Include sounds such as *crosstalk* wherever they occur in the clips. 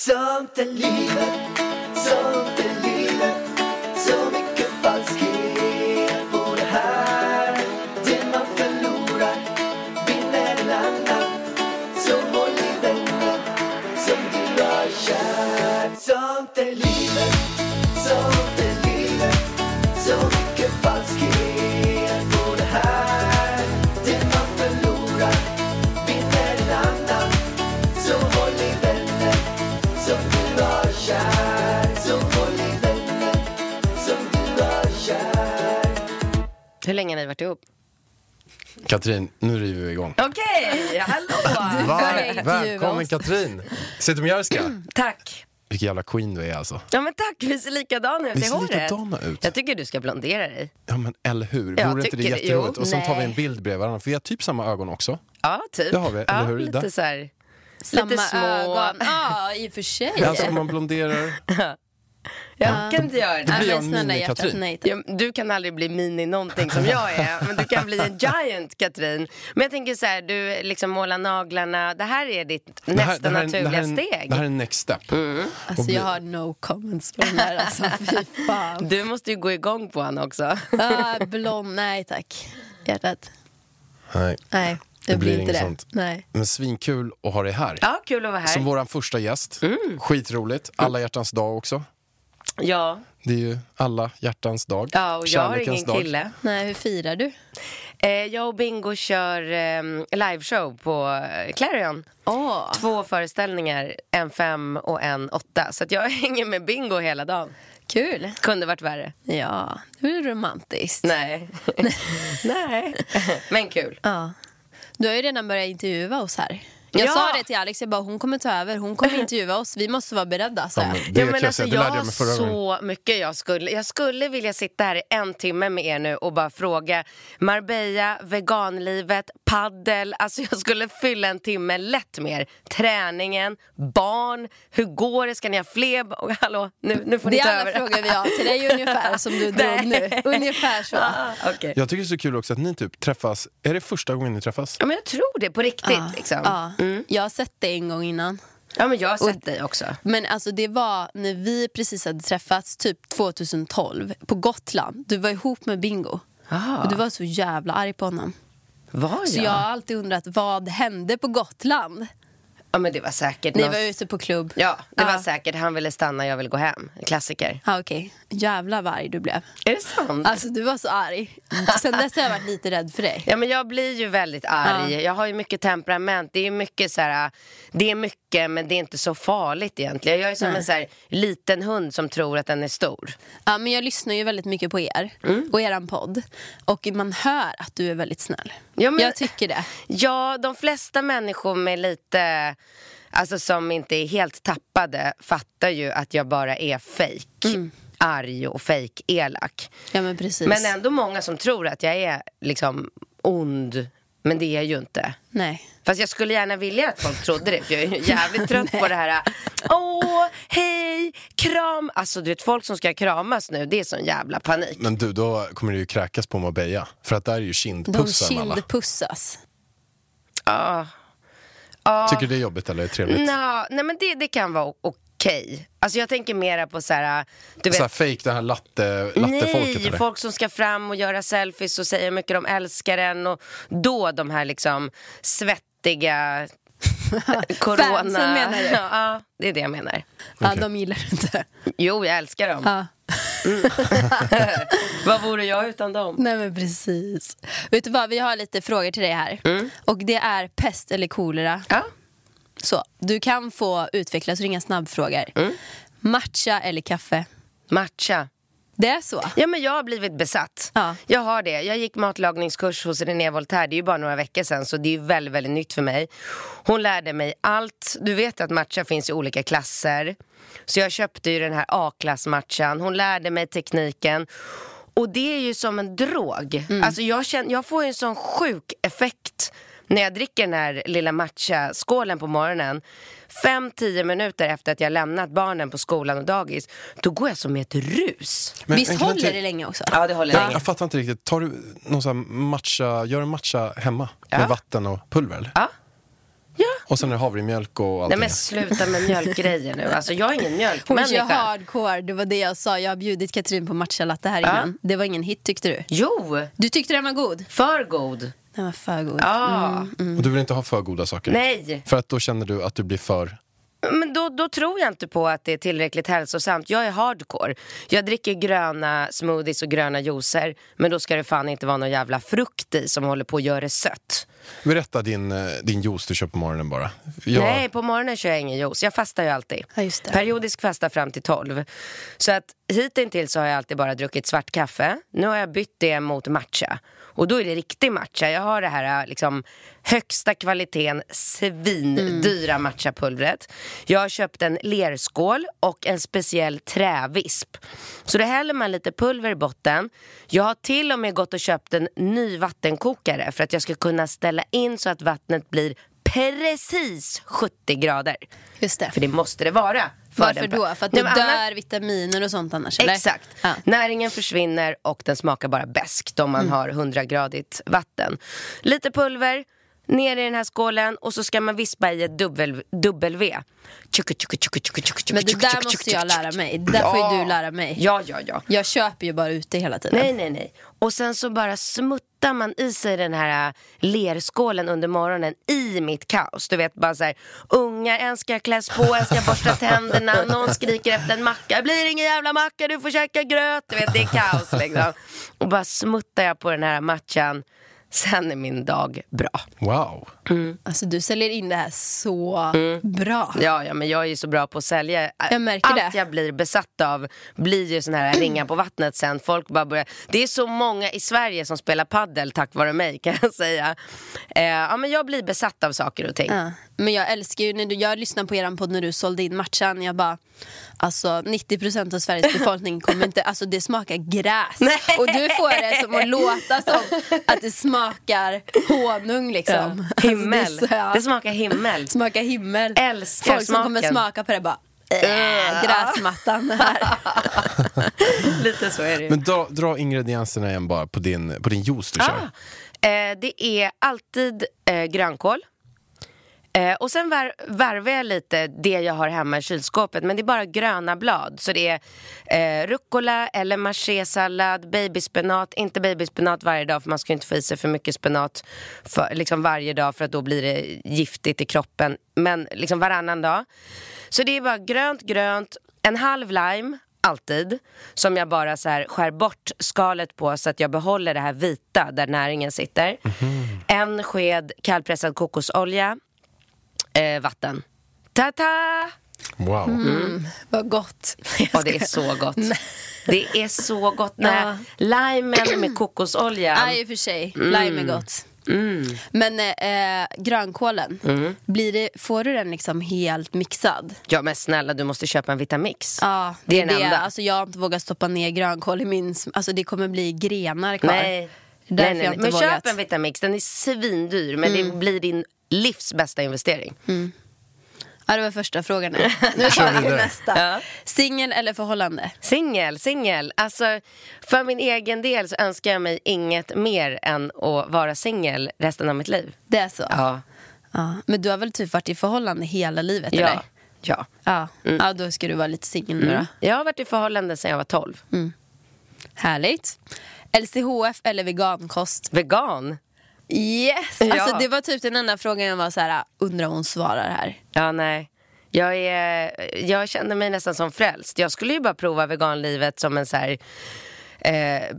Sånt är livet, sånt Hur länge har ni varit ihop? Katrin, nu river vi igång. Okej, hallå! Va? intervjua Välkommen oss. Katrin! Zytomierska. Tack. Vilken jävla queen du är alltså. Ja men tack, vi ser likadana ut Vi i håret. likadana ut. Jag tycker du ska blondera dig. Ja men eller hur, Ja, vore inte det jätteroligt? Jo. Och sen tar vi en bild bredvid varandra, för vi har typ samma ögon också. Ja, typ. Det har vi, ja, eller hur, Ida? Lite så här. Samma lite små. ögon. Ja, i och för sig. Alltså om man blonderar, *laughs* Jag kan inte göra Då det. blir Nej, jag men snälla hjärtat, mini-Katrin. Ja, du kan aldrig bli mini någonting som jag är, men du kan bli en giant Katrin. Men jag tänker så här, du liksom målar naglarna. Det här är ditt det här, nästa det här, är- naturliga det här, steg. det här är next step. Alltså bli- jag har no comments på den här alltså, *laughs* fy fan. Du måste ju gå igång på honom också. Ah, blond, nej tack. Hjärtat, Nej. nej. Det, Det blir blir inte inget det. sånt. Nej. Men svinkul att ha dig här. Ja, kul att vara här. Som vår första gäst. Mm. Skitroligt. Alla hjärtans dag också. Ja, Det är ju alla hjärtans dag. ja och jag har ingen dag. kille. nej, hur firar du? Eh, jag och Bingo kör eh, liveshow på eh, Clarion. Åh, Två föreställningar, en fem och en åtta. Så att jag *laughs* hänger med Bingo hela dagen. kul. Kunde varit värre. Ja, det blir romantiskt. Nej. *laughs* Nej. *laughs* Men kul. Ja. Du har ju redan börjat intervjua oss här. Jag Ja. sa det till Alex, jag bara, hon kommer ta över, hon kommer intervjua oss, vi måste vara beredda. Så. Ja, men det Ja, men jag alltså, det jag jag har mig förra gången. så mycket jag skulle. Jag skulle vilja sitta här i en timme med er nu och bara fråga Marbella, veganlivet, paddel. Alltså jag skulle fylla en timme lätt med er. Träningen, barn, hur går det? Ska ni ha fler barn? *laughs* Hallå, nu, nu får Det ni ta är alla över. frågor vi har till dig *laughs* ungefär som du drog nu. Ungefär så. Ah, okej. Jag tycker det är så kul också att ni typ träffas. Är det första gången ni träffas? Ja, men jag tror det på riktigt. liksom. Ja. Jag har sett det en gång innan. ja, men jag har sett dig också. Men alltså det var när vi precis hade träffats, typ 2012, på Gotland. Du var ihop med Bingo. Aha. Och du var så jävla arg på honom. Var Så jag? jag har alltid undrat, vad hände på Gotland? Ja, men det var säkert Ni någon- var ute på klubb. Ja, det var Ja. säkert. Han ville stanna, jag ville gå hem. Klassiker. Ja, okej. Jävla vad arg du blev. Är det sant? Alltså du var så arg. Sen dess har jag varit lite rädd för dig. Ja, men jag blir ju väldigt arg. Ja. Jag har ju mycket temperament. Det är mycket så här, det är mycket men det är inte så farligt egentligen. Jag är som en så här, liten hund som tror att den är stor. Ja, men jag lyssnar ju väldigt mycket på er Mm. och eran podd. Och man hör att du är väldigt snäll. Ja, men- Jag tycker det. Ja, de flesta människor med lite, alltså som inte är helt tappade fattar ju att jag bara är fake. Arg och fake elak. Ja men precis. Men ändå många som tror att jag är liksom ond. Men det är jag ju inte. Nej. Fast jag skulle gärna vilja att folk trodde det. För jag är ju jävligt trött på *laughs* det här. Åh, hej, kram. Alltså du vet folk som ska kramas nu. Det är sån jävla panik. Men du, då kommer du ju kräkas på Marbella. För att där är ju De kindpussar alla. kindpussas. Ja. Ja. Tycker du det är jobbigt eller är det trevligt? Nå, nej men det, det kan vara o- okej. Alltså jag tänker mera på så här, du Så här vet. fake, det här latte, lattefolket Nej, eller? folk som ska fram och göra selfies och säga hur mycket de älskar en och då de här liksom svettiga *laughs* corona. Fansen menar du? Ja, *laughs* ja, det är det jag menar. Ja, de gillar du inte. Jo, jag älskar dem. Ja. *laughs* Vad vore jag utan dem? Nej men precis. Vet du vad, vi har lite frågor till dig här. Mm. Och det är pest eller kolera. Ja. Så, du kan få utveckla, så inga snabbfrågor. Mm. Matcha eller kaffe? Matcha. Det är så? Ja, men jag har blivit besatt. Ja. Jag har det. Jag gick matlagningskurs hos René Voltaire. Det är ju bara några veckor sedan, så det är ju väldigt, väldigt nytt för mig. Hon lärde mig allt. Du vet att matcha finns i olika klasser. Så jag köpte ju den här A-klassmatchan. Hon lärde mig tekniken. Och det är ju som en drog. Alltså jag, känner, jag får ju en sån sjuk effekt när jag dricker den här lilla matcha-skålen på morgonen. Fem, tio minuter efter att jag lämnat barnen på skolan och dagis, då går jag som i ett rus. Men Visst håller det länge också? Ja, det håller Jag, länge. jag fattar inte riktigt. Tar du någon sån här matcha, gör en matcha hemma? Ja. Med vatten och pulver? Ja. Ja. Och sen är det havremjölk och Nej allting. men sluta med mjölkgrejer nu. Alltså jag är ingen Hon kör mjölkmänniska. hardcore, det var det jag sa. Jag har bjudit Katrin på matchalatte här innan. Det var ingen hit tyckte du. Jo, Du tyckte den var god? för god. Den var för god. Ja. Och du vill inte ha för goda saker? Nej, För att då känner du att du blir för... men då, då tror jag inte på att det är tillräckligt hälsosamt. Jag är hardcore. Jag dricker gröna smoothies och gröna juicer. Men då ska det fan inte vara någon jävla frukt i som håller på att göra det sött. Berätta din, eh, din juice du kör på morgonen bara. Jag, Nej, på morgonen kör jag ingen juice. Jag fastar ju alltid. Ja, just det. Periodisk fasta fram till 12. Så att hittills så har jag alltid bara druckit svart kaffe. Nu har jag bytt det mot matcha. Och då är det riktig matcha. Jag har det här liksom högsta kvaliteten svindyra matchapulvret. Jag har köpt en lerskål och en speciell trävisp. Så då häller man lite pulver i botten. Jag har till och med gått och köpt en ny vattenkokare för att jag ska kunna ställa in så att vattnet blir precis 70 grader. Just det. För det måste det vara. För Varför då? För att annars- dör vitaminer och sånt annars? Eller? Exakt. Ja. Näringen försvinner och den smakar bara beskt om man Mm. har 100-gradigt vatten. Lite pulver, ner i den här skålen och så ska man vispa i ett dubbel, tjucka, Men det där måste jag lära mig. Det där får ju du lära mig. Ja, ja, ja. Jag köper ju bara ute hela tiden. Nej, nej, nej. Och sen så bara smuttar man i sig den här äh, lerskålen under morgonen i mitt kaos. Du vet, bara så här, ungar, en ska kläs på, en ska borsta tänderna, någon skriker efter en macka. Blir ingen jävla macka, du får käka gröt. Du vet, det är kaos liksom. Och bara smuttar jag på den här matchan. Sen är min dag bra. Wow. Alltså du säljer in det här så bra. Ja, ja, men jag är ju så bra på att sälja. Jag märker Allt det. jag blir besatt av blir ju sån här ringa på vattnet sen. Folk bara börjar... Det är så många i Sverige som spelar paddel tack vare mig kan jag säga. Eh, ja, men jag blir besatt av saker och ting. Ja. Men jag älskar ju när du, jag lyssnade på eran podd när du sålde in matchan. Jag bara, alltså 90% av Sveriges befolkning kommer inte, alltså det smakar gräs. Nej. Och du får det som att låta som att det smakar honung liksom. Alltså, Himmel. det, är så, ja. Det smakar himmel. smakar himmel. Älskar Folk som kommer smaken. smaka på det bara, äh, gräsmattan här. *laughs* Lite så är det ju. Men dra, dra ingredienserna igen bara på din, på din juice du kör. Ah, eh, det är alltid eh, grönkål. Eh, och sen var, varvar jag lite det jag har hemma i kylskåpet. Men det är bara gröna blad. Så det är eh, rucola eller machésallad, babyspenat. Inte babyspenat varje dag för man ska ju inte få i sig för mycket spenat för, liksom varje dag för att då blir det giftigt i kroppen. Men liksom varannan dag. Så det är bara grönt, grönt, en halv lime alltid. Som jag bara så här skär bort skalet på så att jag behåller det här vita där näringen sitter. En sked kallpressad kokosolja. Eh, vatten. Ta-ta! Wow. Vad gott. Och det är så gott. Det är så gott. Ja. När limen med kokosolja. Ja, i och för sig. Lime är gott. Men eh, grönkålen, blir det, får du den liksom helt mixad? Ja men snälla du måste köpa en Vitamix. Ja, det är den enda. Alltså, jag har inte vågat stoppa ner grönkål i min... Alltså det kommer bli grenar kvar. Nej. Därför nej, nej, nej. Men vågat. Mm. köp en Vitamix, den är svindyr men det blir din livs bästa investering. Ja, det var första frågan. *laughs* Nu, tar vi nästa. Ja. Singel eller förhållande? Singel, singel. Alltså, för min egen del så önskar jag mig inget mer än att vara singel resten av mitt liv. Det är så? Ja. Ja. Men du har väl typ varit i förhållande hela livet? Ja. Eller? ja. Ja. ja, då ska du vara lite singel nu då. Jag har varit i förhållande sedan jag var 12. Härligt. LCHF eller vegankost? Vegan. Yes! Ja. Alltså, det var typ den enda frågan jag var så här, undrar om hon svarar här. Ja, nej. Jag, är, jag känner mig nästan som frälst. Jag skulle ju bara prova veganlivet som en så här, eh,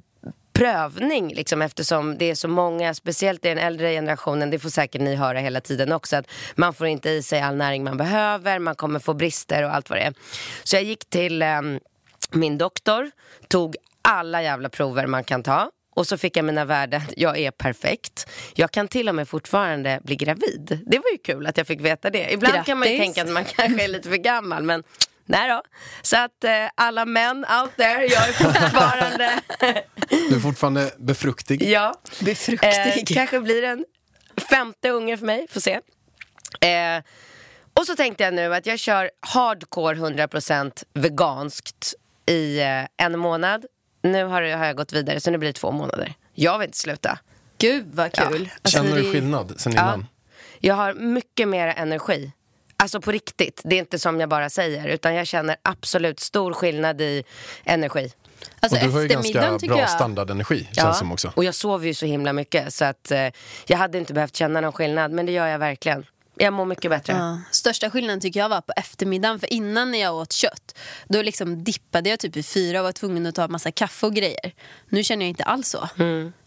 prövning liksom, eftersom det är så många, speciellt i den äldre generationen, det får säkert ni höra hela tiden också, att man får inte i sig all näring man behöver, man kommer få brister och allt vad det är. Så jag gick till eh, min doktor, tog alla jävla prover man kan ta och så fick jag mina värden, jag är perfekt. Jag kan till och med fortfarande bli gravid. Det var ju kul att jag fick veta det. Ibland kan man ju Grattis. tänka att man kanske är lite för gammal men nej då. Så att eh, alla män out there, jag är fortfarande, Du är fortfarande befruktig. ja. Befruktig. Eh, kanske blir en femte unge för mig, får se. Eh, och så tänkte jag nu att jag kör hardcore 100% veganskt i eh, en månad. Nu har, har jag gått vidare så nu blir det två månader. Jag vill inte sluta. Gud vad kul. Alltså, Känner du det- skillnad sen Ja. innan? Jag har mycket mer energi. Alltså på riktigt. Det är inte som jag bara säger. Utan jag känner absolut stor skillnad i energi. Alltså och du har ju ganska bra jag... standardenergi, känns som också. och jag sover ju så himla mycket. Så att eh, jag hade inte behövt känna någon skillnad. Men det gör jag verkligen. Jag mår mycket bättre. Ja. Största skillnaden tycker jag var på eftermiddagen. För innan när jag åt kött, då liksom dippade jag typ i fyra och var tvungen att ta massa kaffe och grejer. Nu känner jag inte alls så.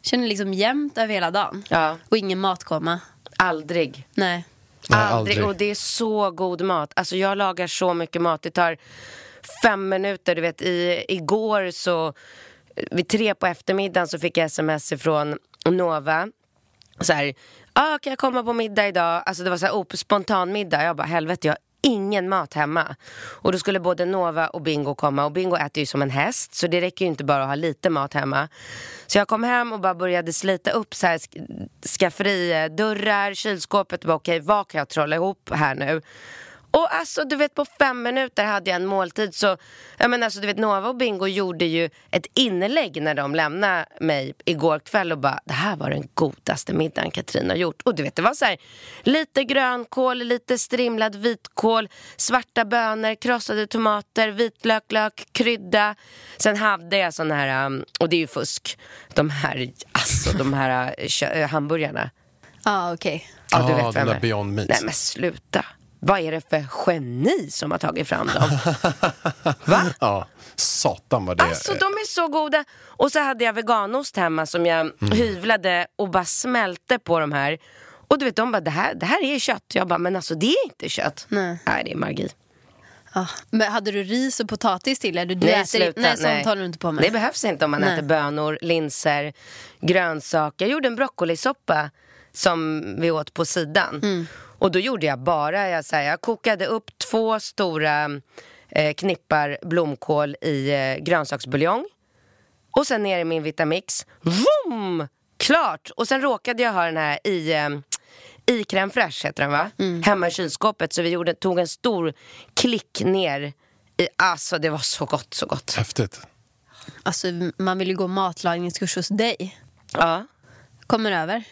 Känner liksom jämnt över hela dagen. Mm. Ja. Och ingen matkoma. Aldrig. Nej. Nej, aldrig. aldrig. Och det är så god mat. Alltså jag lagar så mycket mat. Det tar fem minuter. Du vet, i, igår så vid tre på eftermiddagen så fick jag sms ifrån Nova. Så här, ah, kan jag komma på middag idag? Alltså det var så här, oh, spontan middag. Jag bara, helvete, jag har ingen mat hemma. Och då skulle både Nova och Bingo komma. Och Bingo äter ju som en häst, så det räcker ju inte bara att ha lite mat hemma. Så jag kom hem och bara började slita upp så här sk- skafferidörrar, eh, kylskåpet. Bara, Okej, vad kan jag trolla ihop här nu? Och alltså du vet på fem minuter hade jag en måltid så jag menar alltså du vet Nova och Bingo gjorde ju ett inlägg när de lämnade mig igår kväll och bara det här var den godaste middagen Katrin har gjort. Och du vet det var så här lite grönkål, lite strimlad vitkål, svarta bönor, krossade tomater, vitlök, lök, krydda. Sen hade jag sån här, um, och det är ju fusk, de här, alltså de här uh, uh, hamburgarna. Ja, okej. Ja, du Ah, vet vem det är. Beyond Meats. Nej men sluta. Vad är det för geni som har tagit fram dem? *laughs* Va? Ja, satan vad det Alltså är. de är så goda. Och så hade jag veganost hemma som jag Mm. hyvlade och bara smälte på de här. Och du vet de bara, det här, det här är kött. Jag bara, men alltså det är inte kött. Nej. Nej, det är magi. Ja. Men hade du ris och potatis till? Eller du Nej, äter, sluta. nej, sånt håller du inte på med. Det behövs inte om man Nej. äter bönor, linser, grönsaker. Jag gjorde en broccolisoppa som vi åt på sidan. Mm. Och då gjorde jag bara, jag, så här, jag kokade upp två stora eh, knippar blomkål i eh, grönsaksbuljong. Och sen ner i min Vitamix. Vroom! Klart! Och sen råkade jag ha den här i, eh, i crème fraîche heter den va? Mm. Hemma i kylskåpet. Så vi gjorde, tog en stor klick ner. I, alltså det var så gott, så gott. Häftigt. Alltså, man vill ju gå matlagningskurs hos dig. Ja. Kommer över.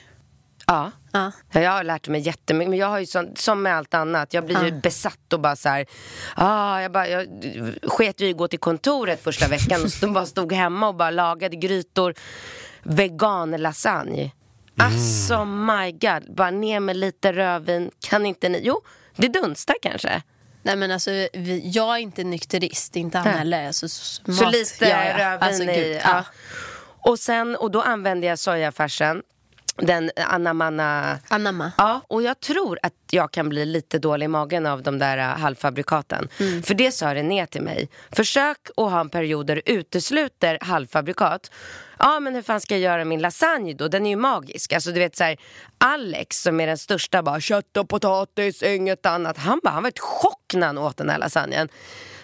Ja. Ja. Ja, Jag har lärt mig jättemycket, men jag har ju sån, som med allt annat, jag blir ju besatt och bara så här, ah, jag, bara, jag sket ju i att gå till kontoret första veckan och stod, bara stod hemma och bara lagade grytor veganlasagne. Alltså my god, bara ner med lite rödvin, kan inte ni, jo, det dunstar kanske. Nej, men alltså, vi, jag är inte nykterist, inte han heller. Alltså, Så mat lite gör jag. rödvin Alltså, i. Ja. ja. Och, sen, och då använde jag sojafärsen, den anamanna Anamma. Ja, och jag tror att jag kan bli lite dålig i magen av de där uh, halvfabrikaten. Mm. För det sa ner till mig. Försök att ha en period där du utesluter halvfabrikat. Ja, men hur fan ska jag göra min lasagne då? Den är ju magisk. Alltså du vet så här, Alex som är den största bara kött och potatis, inget annat. Han bara, han var ett chock när han åt den här lasagnen.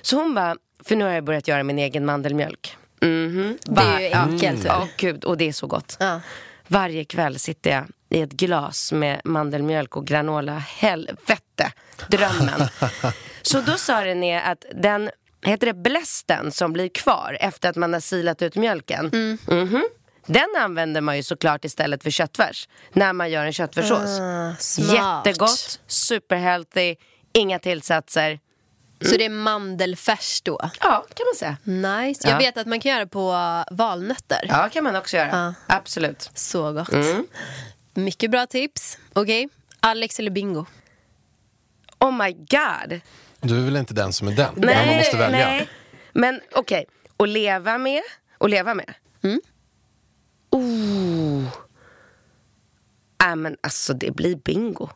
Så hon bara, för nu har jag börjat göra min egen mandelmjölk. Mhm. Det är ju enkelt? Ja, gud, och det är så gott. Ja. Varje kväll sitter jag i ett glas med mandelmjölk och granola. Helvete! Drömmen. *laughs* Så då sa René att den, heter det blästen som blir kvar efter att man har silat ut mjölken. Mm. Mhm. Den använder man ju såklart istället för köttfärs när man gör en köttfärssås. Smart. Jättegott, superhealthy, inga tillsatser. Så det är mandelfärs då? Ja, kan man säga. Nice. Ja. Jag vet att man kan göra på valnötter. Ja, kan man också göra. Ja. Absolut. Så gott. Mm. Mycket bra tips. Okej, Alex eller Bingo? Oh my god. Du är väl inte den som är den? Nej, man måste välja. nej. Men okej, att leva med, och leva med. Mm. Oh. Äh, men alltså det blir bingo.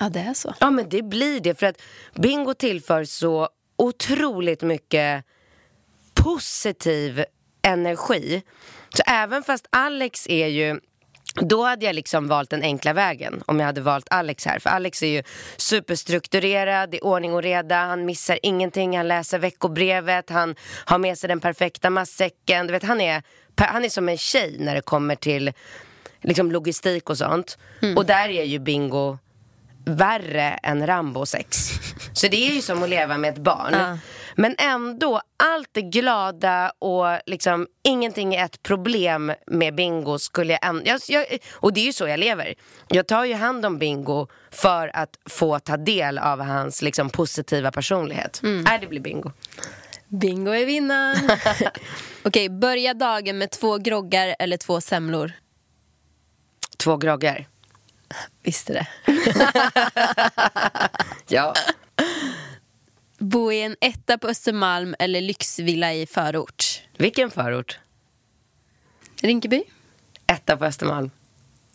Ja, det är så. Ja men det blir det för att bingo tillför så otroligt mycket positiv energi. Så även fast Alex är ju då hade jag liksom valt den enkla vägen om jag hade valt Alex här. För Alex är ju superstrukturerad, det är ordning och reda, han missar ingenting, han läser veckobrevet, han har med sig den perfekta matsäcken. Du vet, han, är, han är som en tjej när det kommer till liksom, logistik och sånt. Och där är ju Bingo värre än Rambo 6. Så det är ju som att leva med ett barn. Ja. Men ändå, allt det glada och liksom ingenting är ett problem med Bingo skulle jag ändå... Och det är ju så jag lever. Jag tar ju hand om Bingo för att få ta del av hans liksom, positiva personlighet. Mm. Äh, det blir Bingo. Bingo är vinnaren. *laughs* Okej, börja dagen med två groggar eller två semlor. Två groggar. Visste det. *laughs* Ja. Bo i en etta på Östermalm eller lyxvilla i förort. Vilken förort? Rinkeby. Etta på Östermalm.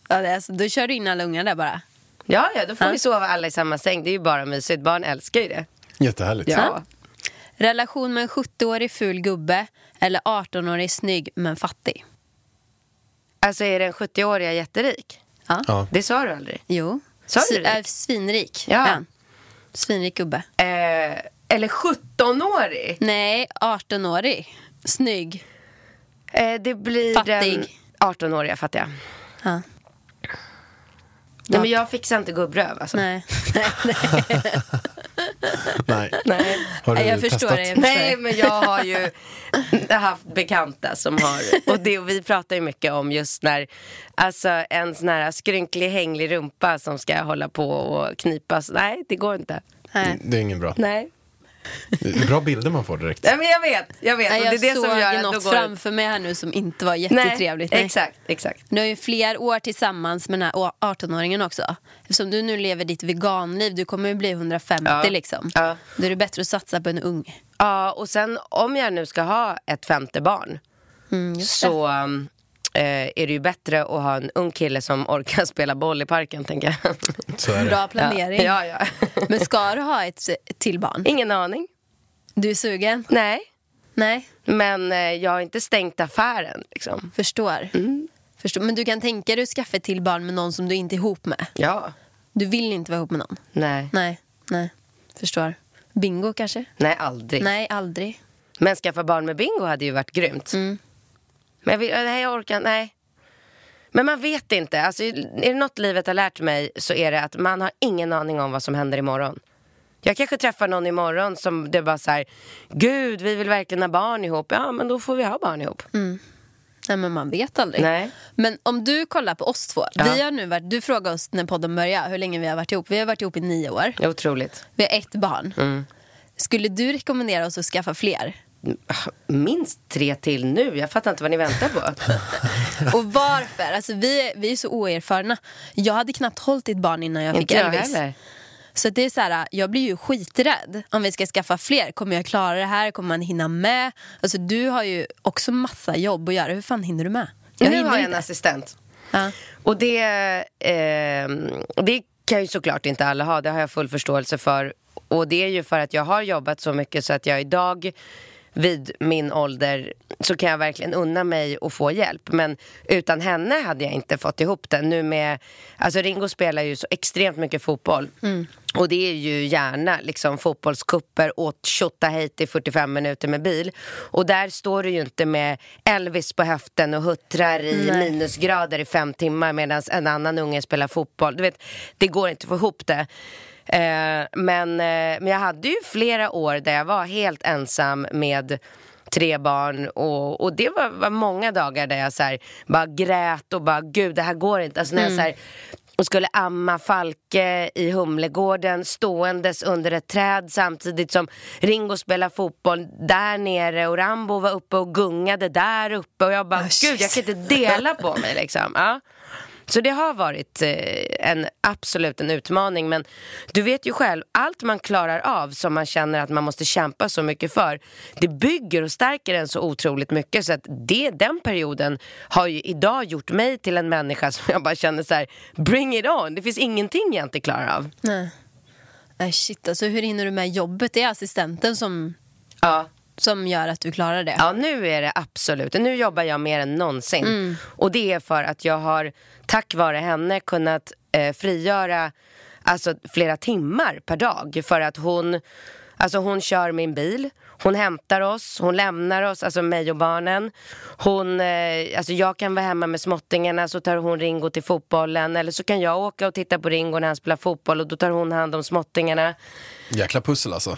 Ja, det är alltså, då kör du in alla ungar där bara. Ja, ja, då får Ja. vi sova alla i samma säng. Det är ju bara mysigt. Barn älskar ju det. Jättehärligt. Ja. Relation med en 70-årig ful gubbe eller 18-årig snygg men fattig. Alltså är den 70-åriga jätterik? Ja. Ja. Det sa du aldrig. Jo. Sa du det? är svinrik. Ja. Svinrik gubbe. Eh, eller 17-årig? Nej, 18-årig. Snygg. Eh, det blir Fattig. den 18-åriga fattar jag. Ja. Nej, men jag fixar inte gubbröv alltså. Nej. *laughs* Nej, nej. *laughs* *laughs* Nej. Nej. Har du Nej, jag förstår testat? det. Förstår Nej, det. men jag har ju haft bekanta som har... Och, det, och vi pratar ju mycket om just när... Alltså en sån här skrynklig, hänglig rumpa som ska hålla på och knipas. Nej, det går inte. Nej. Det är ingen bra. Nej. Bra bilder man får direkt. Nej, men jag vet. Jag vet. Nej, och jag det är det såg som gör att något går... framför mig här nu som inte var Nej, jättetrevligt. Nej, exakt, exakt. Du har ju fler år tillsammans med den här 18-åringen också. Eftersom du nu lever ditt veganliv, du kommer ju bli 150 Ja. liksom. Ja. Då är det bättre att satsa på en ung. Ja, och sen om jag nu ska ha ett femte barn Mm, så um, eh, är det ju bättre att ha en ung kille som orkar *laughs* spela boll i parken, tänker jag. Så är det. Bra planering. Ja, ja. ja. *laughs* Men ska du ha ett, till barn? Ingen aning. Du är sugen? Nej, Nej, men eh, jag har inte stängt affären. Liksom. förstår. Mm. förstår. Men du kan tänka dig att skaffa ett till barn med någon som du inte är ihop med? Ja, Du vill inte vara ihop med någon? nej, Nej, nej. Förstår. Bingo kanske? nej aldrig. Nej, aldrig. Men skaffa barn med bingo hade ju varit grymt. Mm. Men jag, vill, nej, jag orkar nej. Men man vet inte. Alltså, är det något livet har lärt mig så är det att man har ingen aning om vad som händer imorgon. Jag kanske träffar någon imorgon som det bara så här, Gud, vi vill verkligen ha barn ihop. Ja, men då får vi ha barn ihop. Nej, men man vet aldrig. Nej. Men om du kollar på oss två. Ja. Vi har nu varit, du frågade oss när podden började hur länge vi har varit ihop. Vi har varit ihop i nio år. Otroligt. Vi har ett barn. Mm. Skulle du rekommendera oss att skaffa fler? Minst tre till nu. Jag fattar inte vad ni väntar på. *laughs* Och varför? Alltså, vi, är, vi är så oerfarna. Jag hade knappt hållit ett barn innan jag fick jag Elvis. heller. Så det är så här, jag blir ju skiträdd om vi ska skaffa fler. Kommer jag klara det här? Kommer man hinna med? Alltså, du har ju också massa jobb att göra. Hur fan hinner du med? nu hinner har jag en inte. assistent. Ja. Och det, eh, det kan ju såklart inte alla ha, det har jag full förståelse för. Och det är ju för att jag har jobbat så mycket så att jag idag vid min ålder så kan jag verkligen unna mig och få hjälp. Men utan henne hade jag inte fått ihop det. Nu med, alltså Ringo spelar ju så extremt mycket fotboll. Och det är ju gärna liksom fotbollskupper åt Tjotahejt i 45 minuter med bil. Och där står du ju inte med Elvis på höften och huttrar i Nej. minusgrader i fem timmar medan en annan unge spelar fotboll. Du vet, det går inte att få ihop det. Eh, men, eh, men jag hade ju flera år där jag var helt ensam med tre barn och, och det var, var många dagar där jag så här, bara grät och bara gud det här går inte. Alltså när jag så här, och skulle amma Falke i Humlegården ståendes under ett träd samtidigt som Ringo spelade fotboll där nere och Rambo var uppe och gungade där uppe och jag bara shit. gud jag kan inte dela på mig liksom. Ja. Så det har varit eh, en absolut en utmaning men du vet ju själv, allt man klarar av som man känner att man måste kämpa så mycket för det bygger och stärker en så otroligt mycket så att det, den perioden har ju idag gjort mig till en människa som jag bara känner så här, bring it on, det finns ingenting jag inte klarar av. Nej. Nej, shit, alltså, hur hinner du med jobbet? Det är assistenten som, Ja. Som gör att du klarar det. Ja, nu är det absolut. Nu jobbar jag mer än någonsin. Och det är för att jag har, tack vare henne, kunnat eh, frigöra alltså, flera timmar per dag. För att hon, alltså, hon kör min bil, hon hämtar oss, hon lämnar oss, alltså mig och barnen. Hon, eh, alltså, jag kan vara hemma med småttingarna så tar hon Ringo till fotbollen. Eller så kan jag åka och titta på Ringo när han spelar fotboll och då tar hon hand om småttingarna. Jäkla pussel alltså.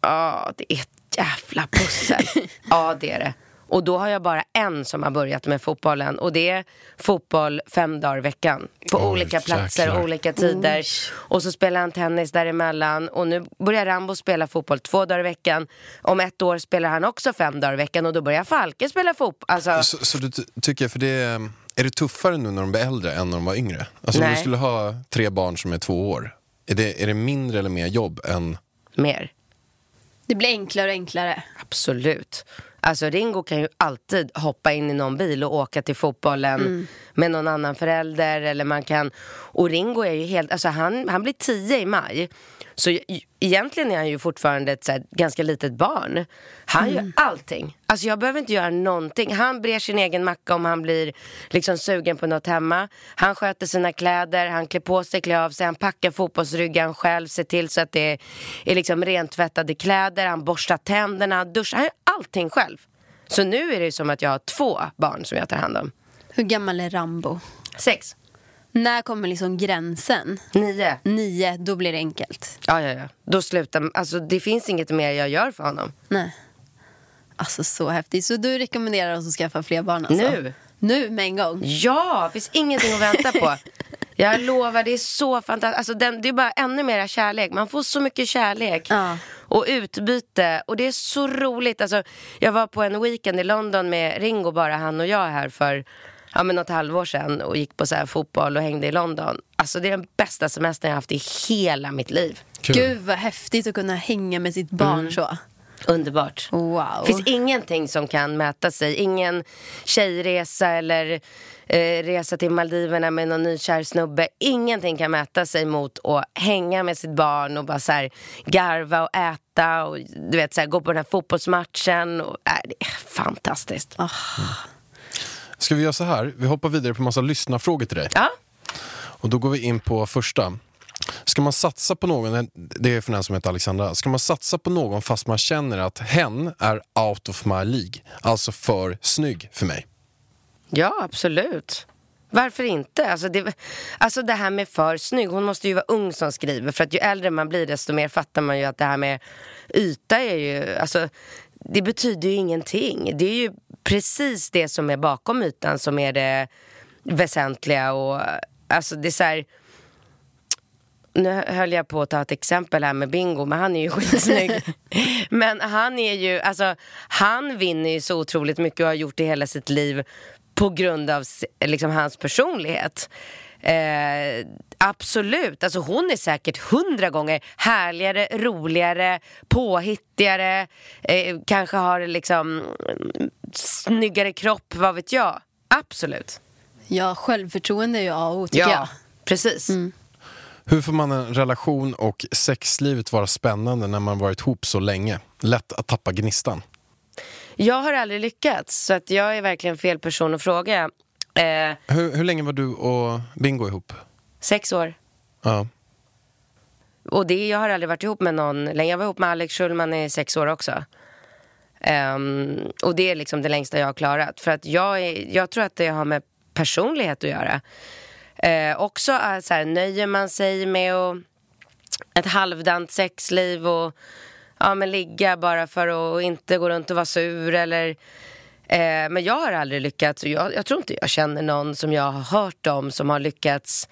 Ja, det är jävla pussel. *laughs* ja, det är det. Och då har jag bara en som har börjat med fotbollen och det är fotboll fem dagar i veckan. På Oj, olika platser, jäklar. olika tider. Och så spelar han tennis däremellan och nu börjar Rambo spela fotboll två dagar i veckan. Om ett år spelar han också fem dagar i veckan och då börjar Falke spela fotboll. Alltså, Så, så du ty- tycker, för det är, är det tuffare nu när de blir äldre än när de var yngre? Alltså om Nej. du skulle ha tre barn som är två år, är det, är det mindre eller mer jobb än... mer. Det blir enklare och enklare. Absolut. Alltså Ringo kan ju alltid hoppa in i någon bil och åka till fotbollen Mm. med någon annan förälder eller man kan och Ringo är ju helt, alltså han, han blir tio i maj så egentligen är han ju fortfarande ett så här, ganska litet barn. Han Mm. gör allting. Alltså jag behöver inte göra någonting. Han brer sin egen macka om han blir liksom sugen på något hemma. Han sköter sina kläder, han klär på sig, klär av sig, han packar fotbollsryggan själv, ser till så att det är liksom rentvättade kläder, han borstar tänderna, han duschar, han gör allting själv. Så nu är det som att jag har två barn som jag tar hand om. Hur gammal är Rambo? Sex, När kommer liksom gränsen? nio. Nio, då blir det enkelt. Ja, ja, ja. Då slutar, alltså det finns inget mer jag gör för honom. Nej. Alltså så häftigt. Så du rekommenderar oss att skaffa fler barn alltså? Nu. Nu med en gång? Ja, det finns ingenting att vänta på. *laughs* Jag lovar, det är så fantastiskt. Alltså, den, det är bara ännu mer kärlek. Man får så mycket kärlek. Ja. Och utbyte. Och det är så roligt. Alltså, jag var på en weekend i London med Ringo, bara han och jag här för ja, men något halvår sedan. Och gick på så här fotboll och hängde i London. Alltså det är den bästa semestern jag har haft i hela mitt liv. Kul. Gud vad häftigt att kunna hänga med sitt barn Mm. så. Underbart. Wow. Det finns ingenting som kan mäta sig. Ingen tjejresa eller eh, resa till Maldiverna med någon nykär snubbe. Ingenting kan mäta sig mot att hänga med sitt barn och bara så här garva och äta och du vet så här, gå på den här fotbollsmatchen. Och, äh, det är fantastiskt. Ah. Ska vi göra så här? Vi hoppar vidare på massa lyssnarfrågor till dig. Ja. Och då går vi in på första. Ska man satsa på någon, det är för den som heter Alexandra, ska man satsa på någon fast man känner att hen är out of my League, alltså för snygg för mig? Ja, absolut. Varför inte? Alltså det, alltså det här med för snygg, hon måste ju vara ung som skriver. För att ju äldre man blir desto mer fattar man ju att det här med yta är ju, alltså det betyder ju ingenting. Det är ju precis det som är bakom ytan som är det väsentliga och alltså det är så här, nu höll jag på att ta ett exempel här med Bingo, men han är ju *laughs* skitsnygg. men han är ju, alltså han vinner ju så otroligt mycket och har gjort det hela sitt liv på grund av liksom, hans personlighet. Eh, absolut, alltså hon är säkert hundra gånger härligare, roligare, påhittigare, eh, kanske har liksom mm, snyggare kropp, vad vet jag. Absolut. Ja, självförtroende är ju A och O tycker Ja, jag. precis. Hur får man en relation och sexlivet vara spännande när man varit ihop så länge? Lätt att tappa gnistan. Jag har aldrig lyckats, så att jag är verkligen fel person att fråga. Eh, Hur, hur länge var du och Bingo ihop? sex år. Ja. Och det, jag har aldrig varit ihop med någon länge. Jag var ihop med Alex Schulman i sex år också. Ehm, och det är liksom det längsta jag har klarat. För att jag, är, jag tror att det har med personlighet att göra. Eh, också är så här, nöjer man sig med att, ett halvdant sexliv och ja, men ligga bara för att inte gå runt och vara sur eller eh, men jag har aldrig lyckats och jag, jag tror inte jag känner någon som jag har hört om som har lyckats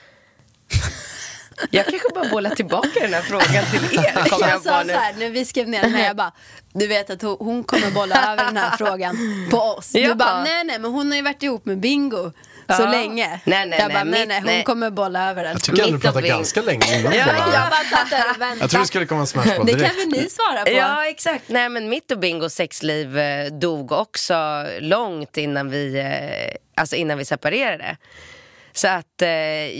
*laughs* jag kanske bara bollar tillbaka den här frågan till er. *laughs* Kommer Jag jag sa nu. så här, när vi skrev ner den här, jag bara, du vet att hon, kommer bolla över den här *laughs* frågan på oss. Ja. Du bara, nej nej, men hon har ju varit ihop med Bingo så länge. Nej, nej, jag bara, nej, nej nej, hon nej. kommer bolla över den. Jag tycker du pratade ganska länge innan Ja. Jag bara satt där och *laughs* väntade. Jag tror det skulle komma en smashboll Det direkt. kan väl ni svara på? Ja, exakt. Nej, men mitt och Bingos sexliv eh, dog också långt innan vi, eh, alltså innan vi separerade. Så att eh,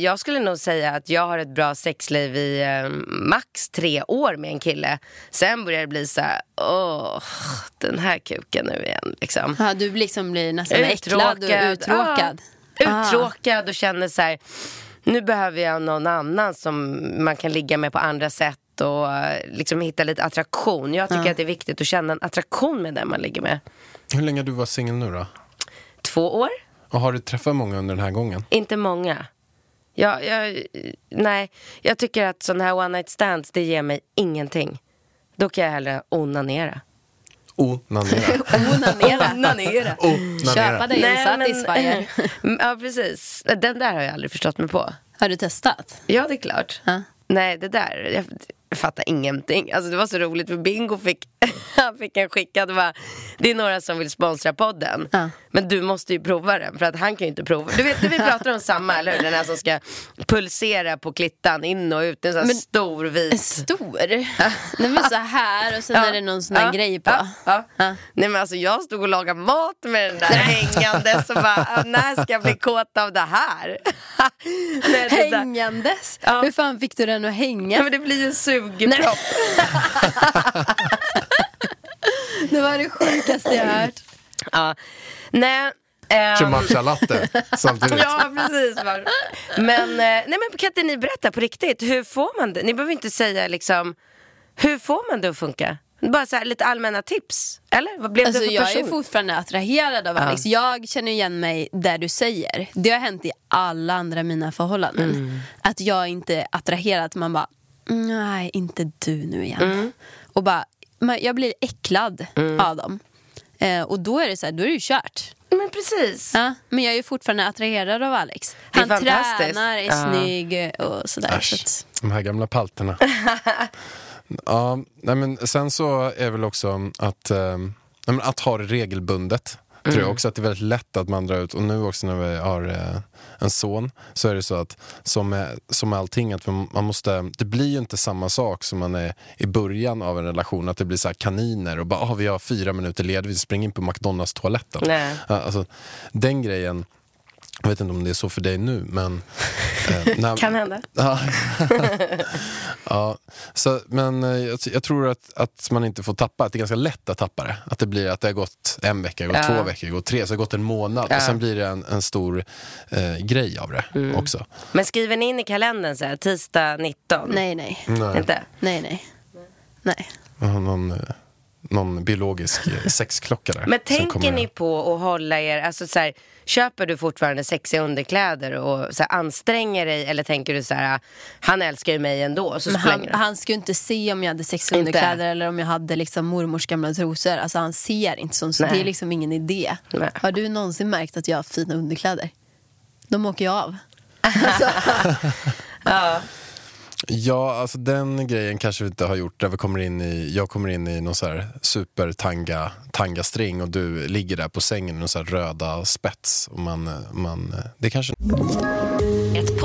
jag skulle nog säga att jag har ett bra sexliv i eh, max tre år med en kille. Sen börjar det bli så här, åh, den här kuken nu igen liksom. Ja, du liksom blir nästan äcklad och uttråkad. Ja, uttråkad och känner så här, nu behöver jag någon annan som man kan ligga med på andra sätt och eh, liksom hitta lite attraktion. Jag tycker att det är viktigt att känna en attraktion med den man ligger med. Hur länge har du varit singel nu då? Två år? Och har du träffat många under den här gången? Inte många. Jag, jag, nej, jag tycker att sådana här one night stands, det ger mig ingenting. Då kan jag hellre onanera. Onanera. *laughs* *laughs* Onanera. Onanera. Onanera. Köpa dig en Satisfyer. *laughs* ja, precis. Den där har jag aldrig förstått mig på. Har du testat? Ja, det är klart. Ja. Nej, det där, jag, jag fattar ingenting. Alltså, det var så roligt för Bingo fick, *laughs* han fick en skickad. Bara, det är några som vill sponsra podden. Ja. Men du måste ju prova den för att han kan ju inte prova. Du vet, vi pratar om samma, eller hur? Den här som ska pulsera på klittan in och ut. En sån här Men- stor vit. stor? Den är så här och sen är det någon sån Ja, grej på. Ja, ja. Ja. Nej men alltså jag stod och lagade mat med den där hängandes och bara, "Ah, när ska jag bli kåt av det här? *laughs* Nej, det. Hängandes? Ja. Hur fan fick du den att Ja, hänga? men det blir ju en sugpropp. *laughs* *laughs* Det var det sjukaste jag hört. Ja. Nej. ehm, Kör matcha latte samtidigt. Ja, precis. Men, eh, nej, men kan inte ni berätta på riktigt, hur får man det? Ni behöver inte säga liksom, hur får man det att funka? Bara så här, lite allmänna tips, eller? Vad blev Alltså, du för jag person? är fortfarande attraherad av Alex. Jag känner igen mig där du säger. Det har hänt i alla andra mina förhållanden. Mm. Att jag inte är attraherad. Att man bara, nej, inte du nu igen. Mm. Och bara, man- jag blir äcklad av dem. Eh, och då är det så här, då är det ju kört. Men precis. Ja, men jag är ju fortfarande attraherad av Alex. Är Han fantastiskt. tränar, är Ja. snygg och sådär. Så att, de här gamla palterna. *laughs* ja, nej men sen så är väl också att, eh, nej men att ha det regelbundet. Tror jag också att det är väldigt lätt att man drar ut, och nu också när vi har eh, en son, så är det så att som med, som med allting, att man måste, det blir ju inte samma sak som man är i början av en relation, att det blir så här kaniner och bara, ah, vi har fyra minuter led, vi springer in på McDonalds toaletten. Alltså, den grejen, jag vet inte om det är så för dig nu, men... Eh, *laughs* när, Kan hända. *laughs* *laughs* Ja. Så, men eh, jag, jag tror att, att man inte får tappa, att det är ganska lätt att tappa det. Att det blir att det har gått en vecka, har gått Ja. två veckor, har gått tre, så har det gått en månad Ja. och sen blir det en, en stor eh, grej av det Mm. också. Men skriver ni in i kalendern så här, tisdag 19? nej, nej. Nej. Inte? Nej, nej. Nej. Har någon, eh, någon biologisk eh, *laughs* sexklocka där. Men tänker kommer- ni på att hålla er, alltså så här, köper du fortfarande sexiga underkläder och så här, anstränger dig eller tänker du så här, han älskar ju mig ändå så Men han, han skulle inte se om jag hade sexiga Inte? underkläder eller om jag hade liksom mormors gamla trosor. Alltså han ser inte sånt, så Nej. det är liksom ingen idé. Nej. Har du någonsin märkt att jag har fina underkläder? De åker jag av. *laughs* Alltså, Ja. Ja, alltså den grejen kanske vi inte har gjort där vi kommer in i, jag kommer in i någon så här supertanga-string och du ligger där på sängen i någon så här röda spets. Och man, man, det kanske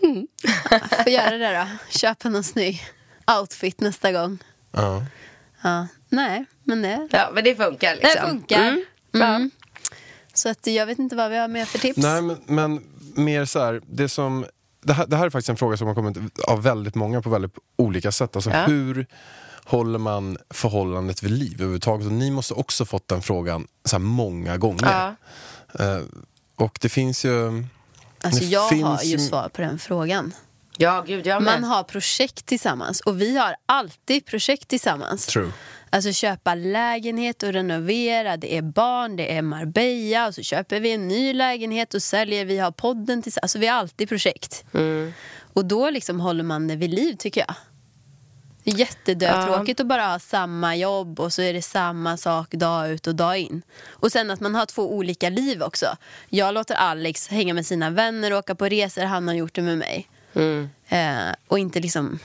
*laughs* får göra det då. Köpa någon snygg outfit nästa gång. Ja. Ja. Nej, men det, ja, men det funkar liksom. det funkar. Mm. Mm. Så att jag vet inte vad vi har mer för tips. Nej, men, men mer så här, det som... Det här, det här är faktiskt en fråga som har kommit av väldigt många på väldigt olika sätt. Alltså Ja. hur håller man förhållandet vid liv överhuvudtaget? Och ni måste också fått den frågan så här många gånger. Ja. Eh, och det finns ju... alltså, det jag finns har ju ju- svar på den frågan. ja, gud jag med. Man har projekt tillsammans och vi har alltid projekt tillsammans. True. Alltså köpa lägenhet och renovera, det är barn, det är Marbella och så köper vi en ny lägenhet och säljer, vi har podden tillsammans. Alltså vi har alltid projekt. Mm. Och då liksom håller man det vid liv tycker jag. Det är jättedötråkigt att bara ha samma jobb och så är det samma sak dag ut och dag in. Och sen att man har två olika liv också. Jag låter Alex hänga med sina vänner och åka på resor, han har gjort det med mig. Mm. Eh, och inte liksom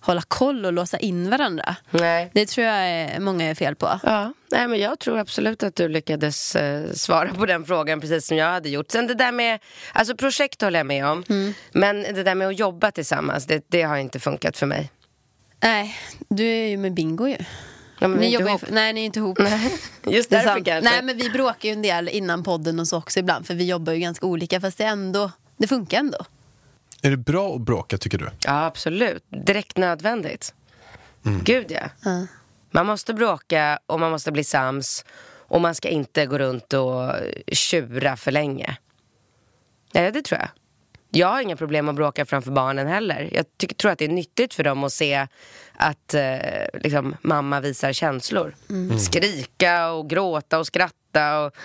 hålla koll och låsa in varandra. Nej. Det tror jag är, många är fel på. Ja, nej, men jag tror absolut att du lyckades eh, svara på den frågan precis som jag hade gjort. Sen det där med, alltså projekt håller jag med om. Mm. Men det där med att jobba tillsammans, det, det har inte funkat för mig. Nej, du är ju med Bingo ju. Ja, Ni jobbar ju, ihop. nej, ni är inte ihop. Just *laughs* Det är därför kanske. Nej, men vi bråkar ju en del innan podden och så också ibland. För vi jobbar ju ganska olika. Fast det, ändå, det funkar ändå. Är det bra att bråka tycker du? Ja, absolut. Direkt nödvändigt. Mm. Gud, ja. Man måste bråka och man måste bli sams. Och man ska inte gå runt och tjura för länge. Nej, det tror jag. Jag har inga problem att bråka framför barnen heller. Jag tycker, tror att det är nyttigt för dem att se att eh, liksom, mamma visar känslor. Skrika och gråta och skratta. Och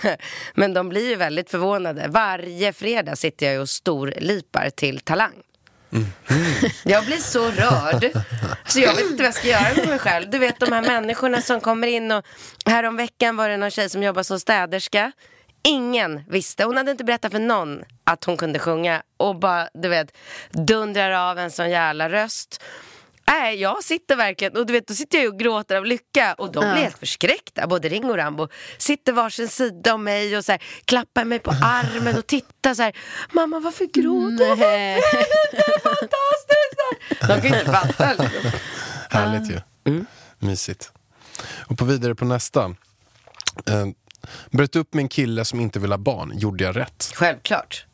*laughs* Men de blir ju väldigt förvånade. Varje fredag sitter jag och storlipar till Talang. *laughs* Jag blir så rörd. Så jag vet inte vad jag ska göra med mig själv. Du vet de här människorna som kommer in och häromveckan var det någon tjej som jobbar som städerska. Ingen visste, hon hade inte berättat för någon att hon kunde sjunga och bara, du vet, dundrar av en sån jävla röst. Nej, jag sitter verkligen, och du vet, då sitter jag och gråter av lycka och de blir helt förskräckta, både Ringo och Rambo. Sitter varsin sida om mig och så här, klappar mig på armen och tittar så här. Mamma, varför gråter du? Nej. Fantastiskt! De kan ju inte fatta. liksom. Härligt ju. Mm. Mysigt. Och på vidare på nästa. Bröt upp med en kille som inte vill ha barn. Gjorde jag rätt? Självklart.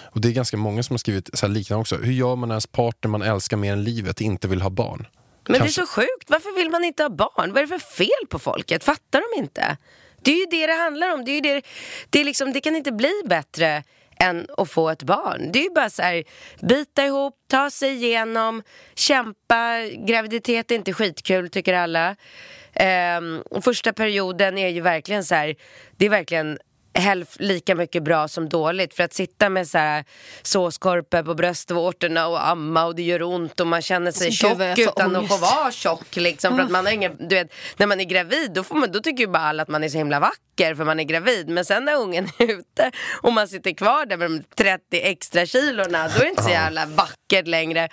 Och det är ganska många som har skrivit så här liknande också. Hur gör man när ens partner man älskar mer än livet inte vill ha barn? Men Kanske- det är så sjukt. Varför vill man inte ha barn? Vad är det för fel på folket? Fattar de inte? Det är ju det det handlar om. Det, är det, det, är liksom, det kan inte bli bättre än att få ett barn. Det är ju bara så här, bita ihop, ta sig igenom, kämpa. Graviditet är inte skitkul tycker alla. Ehm, första perioden är ju verkligen så här, det är verkligen hälf lika mycket bra som dåligt. För att sitta med så här såskorpor på bröstvårtorna och amma och det gör ont och man känner sig Alltså, tjock utan att få ångest. vara tjock. Liksom, för att man har ingen, du vet, när man är gravid då, får man, då tycker ju bara alla att man är så himla vacker för man är gravid. Men sen när ungen är ute och man sitter kvar där med de 30 extra kilorna då är det inte så jävla vackert längre.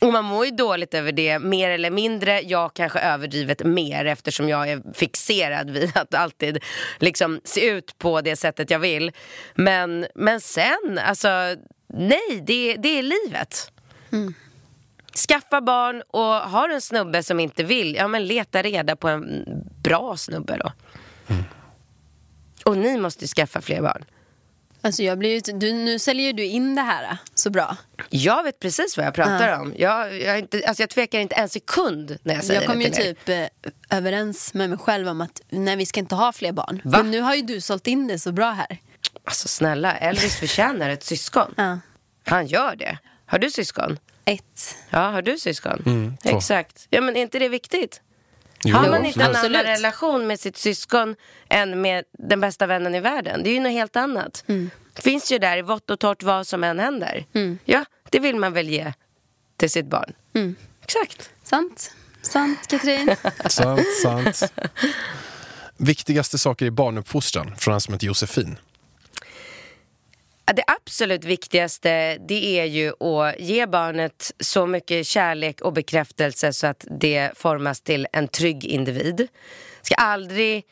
Och man mår ju dåligt över det, mer eller mindre. Jag kanske överdrivet mer eftersom jag är fixerad vid att alltid liksom se ut på det sättet jag vill. Men, men sen, alltså nej, det, det är livet. Skaffa barn och har en snubbe som inte vill, ja men leta reda på en bra snubbe då. Och ni måste skaffa fler barn. Alltså jag blir ju, du, nu säljer ju du in det här så bra. Jag vet precis vad jag pratar om. Jag, jag, inte, alltså jag tvekar inte en sekund när jag säger Jag kom det ju till er. typ eh, överens med mig själv om att nej, vi ska inte ha fler barn. Va? Men nu har ju du sålt in det så bra här. Alltså snälla, Elvis förtjänar ett syskon. Ja. Han gör det. Har du syskon? Ett. Ja, har du syskon? Mm. Exakt. Ja, men är inte det viktigt? Jo, har man inte en annan Absolut. relation med sitt syskon än med den bästa vännen i världen? Det är ju något helt annat. Mm. Finns ju där i vått och torrt vad som än händer. Ja, det vill man väl ge till sitt barn. Mm. Exakt. Sant. Sant, Katrin. *laughs* Sant, sant. Viktigaste saker i barnuppfostran från en som heter Josefin. Det absolut viktigaste det är ju att ge barnet så mycket kärlek och bekräftelse så att det formas till en trygg individ. Ska aldrig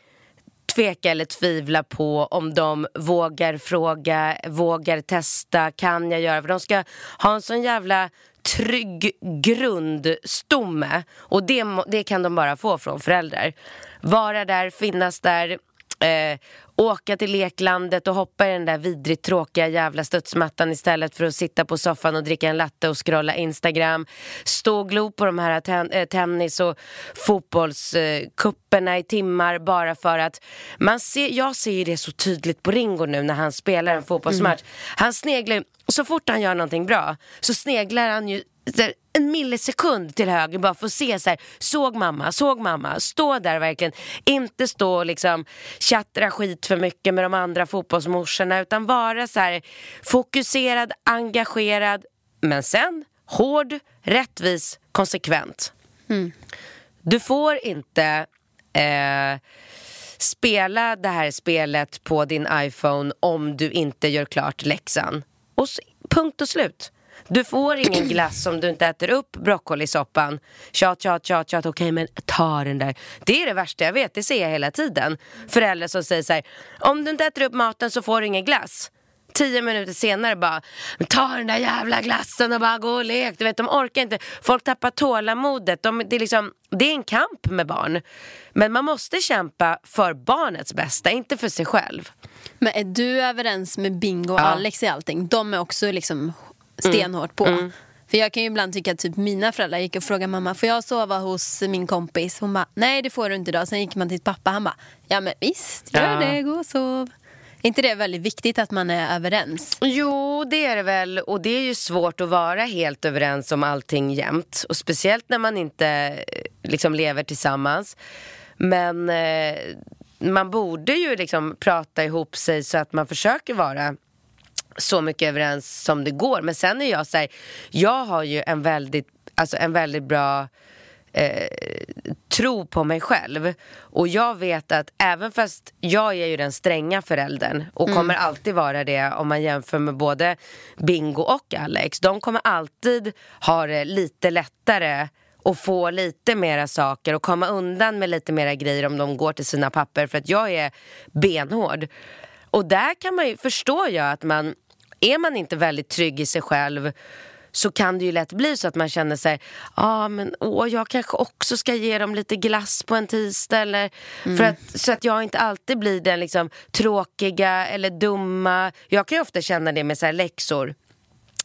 tveka eller tvivla på om de vågar fråga, vågar testa, kan jag göra? För de ska ha en sån jävla trygg grundstomme och det, det kan de bara få från föräldrar. Vara där, finnas där, eh, åka till leklandet och hoppa i den där vidrigt tråkiga jävla studsmattan istället för att sitta på soffan och dricka en latte och scrolla Instagram. Stå och glo på de här ten- eh, tennis och fotbollskupperna i timmar bara för att man ser, jag ser ju det så tydligt på Ringo nu när han spelar en fotbollsmatch. Han sneglar så fort han gör någonting bra så sneglar han ju en millisekund till höger bara för att se så här, såg mamma, såg mamma, stå där verkligen, inte stå och liksom tjattra skit för mycket med de andra fotbollsmorsorna utan vara så här fokuserad, engagerad, men sen hård, rättvis, konsekvent. Du får inte eh, spela det här spelet på din iPhone om du inte gör klart läxan. Och punkt och slut. Du får ingen glass om du inte äter upp broccolisoppan. Tjat, tjat, tjat, tjat. Okej, men ta den där. Det är det värsta jag vet. Det ser jag hela tiden. Föräldrar som säger så här. Om du inte äter upp maten så får du ingen glass. Tio minuter senare bara, "Men ta den där jävla glassen och bara gå och lek. Du vet, de orkar inte. Folk tappar tålamodet. De, det, är liksom, det är en kamp med barn. Men man måste kämpa för barnets bästa, inte för sig själv. Men är du överens med Bingo och Ja. Alex i allting? De är också liksom stenhårt på. För jag kan ju ibland tycka att typ mina föräldrar gick och frågade mamma, får jag sova hos min kompis? Hon bara, nej det får du inte idag. Sen gick man till pappa, han bara, ja men visst, gör Ja. det, gå och sov. Är inte det väldigt viktigt att man är överens? Jo, det är det väl. Och det är ju svårt att vara helt överens om allting jämt. Och speciellt när man inte eh, liksom lever tillsammans. Men eh, man borde ju liksom prata ihop sig så att man försöker vara så mycket överens som det går. Men sen är jag så här, jag har ju en väldigt, alltså en väldigt bra eh, tro på mig själv. Och jag vet att även fast jag är ju den stränga föräldern och kommer alltid vara det om man jämför med både Bingo och Alex. De kommer alltid ha det lite lättare och få lite mera saker och komma undan med lite mera grejer om de går till sina papper för att jag är benhård. Och där kan man ju, förstår jag att man, är man inte väldigt trygg i sig själv så kan det ju lätt bli så att man känner sig, ja ah, men åh, jag kanske också ska ge dem lite glass på en tisdag eller för att, så att jag inte alltid blir den liksom tråkiga eller dumma. Jag kan ju ofta känna det med så här läxor.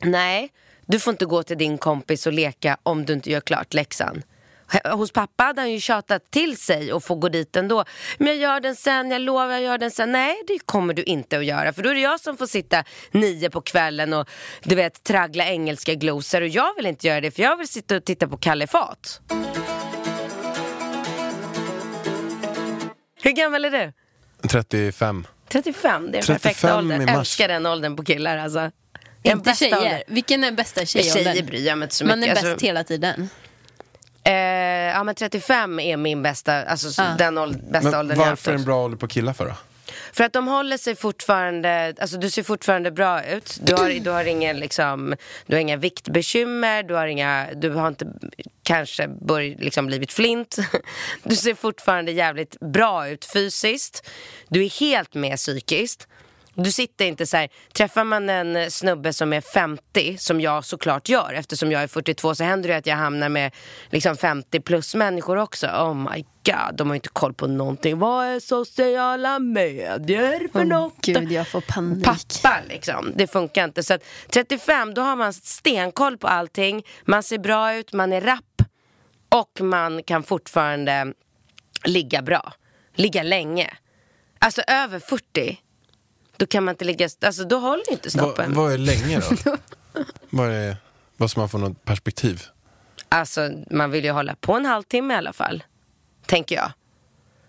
Nej, du får inte gå till din kompis och leka om du inte gör klart läxan. Hos pappa hade han ju tjatat till sig och få gå dit ändå. Men jag gör den sen, jag lovar jag gör den sen. Nej, det kommer du inte att göra. För då är det jag som får sitta nio på kvällen och du vet traggla engelska glosor. Och jag vill inte göra det för jag vill sitta och titta på kalifat. Hur gammal är du? 35. 35, det är den 35 perfekta åldern. mars. Älskar den åldern på killar alltså. Den Inte bästa tjejer. Vilken är bästa Tjejer tjejåldern? bryr jag mig inte så mycket. Man är bäst Alltså, hela tiden. Eh, ja men 35 är min bästa, alltså så- Ja. den åld- bästa Men åldern jag haft varför en också. bra ålder på killar för då? För att de håller sig fortfarande, alltså du ser fortfarande bra ut. Du har, du har, ingen, liksom, du har inga viktbekymmer, du har, inga, du har inte kanske bör, liksom blivit flint. *laughs* Du ser fortfarande jävligt bra ut fysiskt. Du är helt med psykiskt. Du sitter inte så här, träffar man en snubbe som är 50, som jag såklart gör eftersom jag är 42 så händer det att jag hamnar med liksom 50 plus människor också. Oh my god, de har ju inte koll på någonting. Vad är sociala medier för Åh, något? Gud, jag får panik. Pappa liksom, det funkar inte. Så att 35, då har man stenkoll på allting. Man ser bra ut, man är rapp och man kan fortfarande ligga bra. Ligga länge. Alltså över 40, då kan man inte ligga, alltså då håller inte Vad, snoppen. vad är länge då? *laughs* vad, är, vad ska man få något perspektiv? Alltså man vill ju hålla på en halvtimme i alla fall. Tänker jag.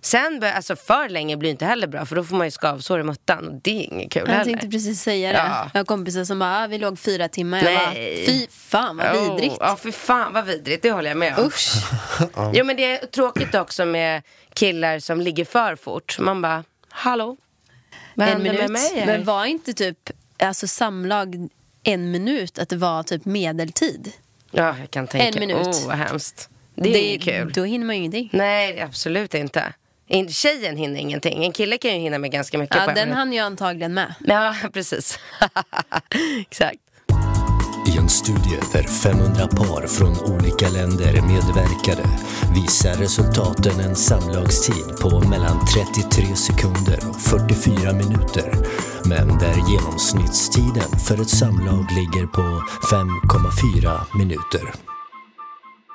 Sen, alltså för länge blir inte heller bra för då får man ju skavsår i muttan och det är inget kul Jag heller. tänkte precis säga det. Ja. Jag har kompisar som bara, ah, vi låg fyra timmar. Jag bara, Nej. fy fan vad vidrigt. Oh, ja, för fan vad vidrigt. Det håller jag med om. Usch. Jo, men det är tråkigt också med killar som ligger för fort. Man bara, hallå? Vad En minut. med mig här? Men var inte typ alltså, samlag en minut att det var typ medeltid? Ja, jag kan tänka. En minut. Oh, vad hemskt. Det är inget kul. Då hinner man ju ingenting. Nej, absolut inte. In- Tjejen hinner ingenting. En kille kan ju hinna med ganska mycket Ja, en den hann ju antagligen med. Ja, *laughs* precis. *laughs* Exakt. I en studie där 500 par från olika länder medverkade visar resultaten en samlagstid på mellan 33 sekunder och 44 minuter. Men där genomsnittstiden för ett samlag ligger på 5,4 minuter.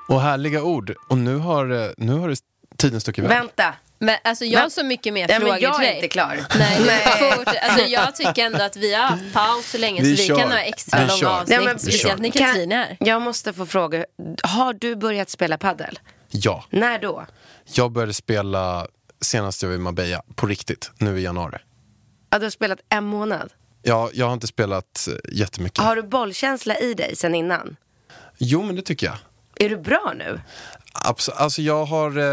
Och härliga ord. Och nu har, eh, nu har det tiden stuckit iväg. Vänta. Men alltså jag har så mycket mer Ja, frågor men jag till är dig. inte klar. Nej, fort. Alltså, jag tycker ändå att vi har haft paus så länge Vi så vi kör. kan ha extra Vi långa avsnitt. Nej, men- Speciellt när Katrin är här. Jag måste få fråga, har du börjat spela paddel? Ja, När då? jag började spela senast jag var i Marbella, på riktigt, nu i januari. Ja, du har spelat en månad. Ja, jag har inte spelat eh, jättemycket. Har du bollkänsla i dig sen innan? Jo, men det tycker jag. Är du bra nu? Abs- alltså jag, har, eh,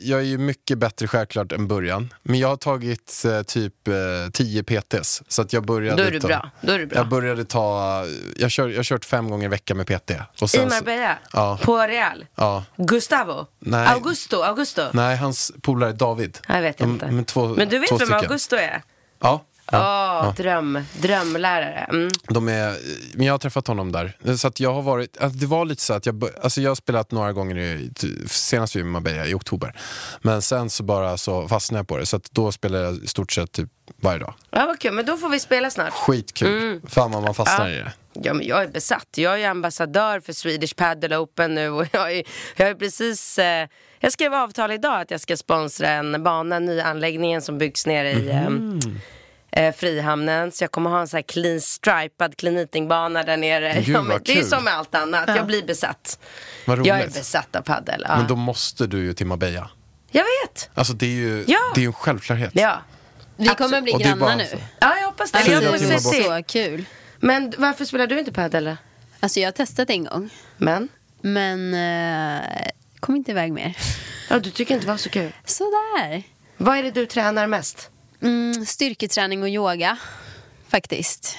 jag är ju mycket bättre självklart än början. Men jag har tagit eh, typ eh, 10 PTs. Så att jag började Då är du ta, bra. Då är du bra. Jag började ta, jag, kör, jag har kört fem gånger i veckan med PT. Och sen I Marbella? Ja. På Real? Ja. Gustavo? Nej. Augusto? Augusto? Nej, hans polare David. Jag vet De- inte. men två- Men du vet vem. Augusto är? Ja. Åh, ja. dröm, drömlärare. Mm. De är, men jag har träffat honom där. Så att jag har varit, alltså det var lite så att jag, alltså jag har spelat några gånger, i, senast i Marbella i oktober. Men sen så bara så fastnade jag på det. Så att då spelar jag i stort sett typ varje dag. Ja, vad kul. Men då får vi spela snart. Skitkul. Fan vad man fastnar Mm. Ja. i det. Ja, men jag är besatt. Jag är ambassadör för Swedish Padel Open nu och jag är, jag är precis... Eh, jag skrev avtal idag att jag ska sponsra en bana, nya anläggningen som byggs nere i Mhm. eh, eh, Frihamnen. Så jag kommer ha en sån här clean stripad clean eating-bana där nere. Gud, ja, men det är som med allt annat, jag blir besatt. Jag är besatt av padel. Ja. Men då måste du ju till Marbella. Jag vet. Alltså det är ju Ja. det är ju en självklärhet. Ja. Vi kommer bli grannar nu. ja, jag hoppas det. Alltså, Fyra timmar det så kul. Men varför spelar du inte padel? Alltså jag har testat en gång. Men? Men eh, kom inte iväg mer. Ja, du tycker inte det var så kul. Sådär. Vad är det du tränar mest? Mm, styrketräning och yoga. Faktiskt.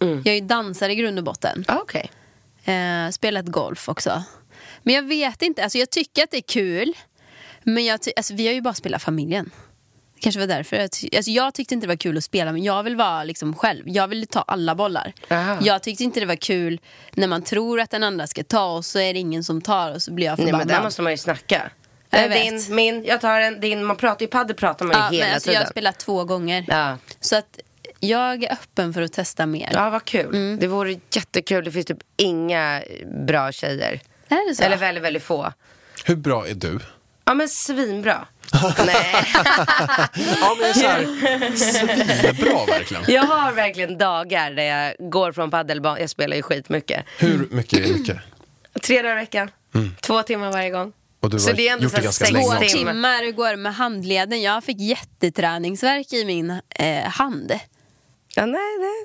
Mm. Jag är dansare i grund och botten. Ah, Okej. Eh, spelat golf också. Men jag vet inte, alltså jag tycker att det är kul. Men jag alltså vi har ju bara spelat familjen. Det kanske var därför. Jag, alltså jag tyckte inte det var kul att spela, men jag vill vara liksom själv. Jag vill ta alla bollar. Aha. Jag tyckte inte det var kul när man tror att den andra ska ta och så är det ingen som tar och så blir jag Nej, förbannad. men där måste man ju snacka. Jag Eh, vet. Din, min, jag tar en, din. Man pratar ju padel pratar man ju ja, hela men alltså tiden. jag har spelat två gånger. Ja. Så att jag är öppen för att testa mer. ja, vad kul. Mm. Det vore jättekul. Det finns typ inga bra tjejer. Är det så? Eller väldigt, väldigt få. Hur bra är du? Ja, men svinbra. *laughs* Nej, Ja men så här, svinbra verkligen. jag har verkligen dagar där jag går från padelbanan. Jag spelar ju skitmycket. Hur mycket är mycket? Tre dagar i veckan. Två timmar varje gång. Och du Så har det är ändå gjort det ganska sex länge Två timmar. går med handleden? Jag fick jätteträningsverk i min eh, hand. Ja, nej,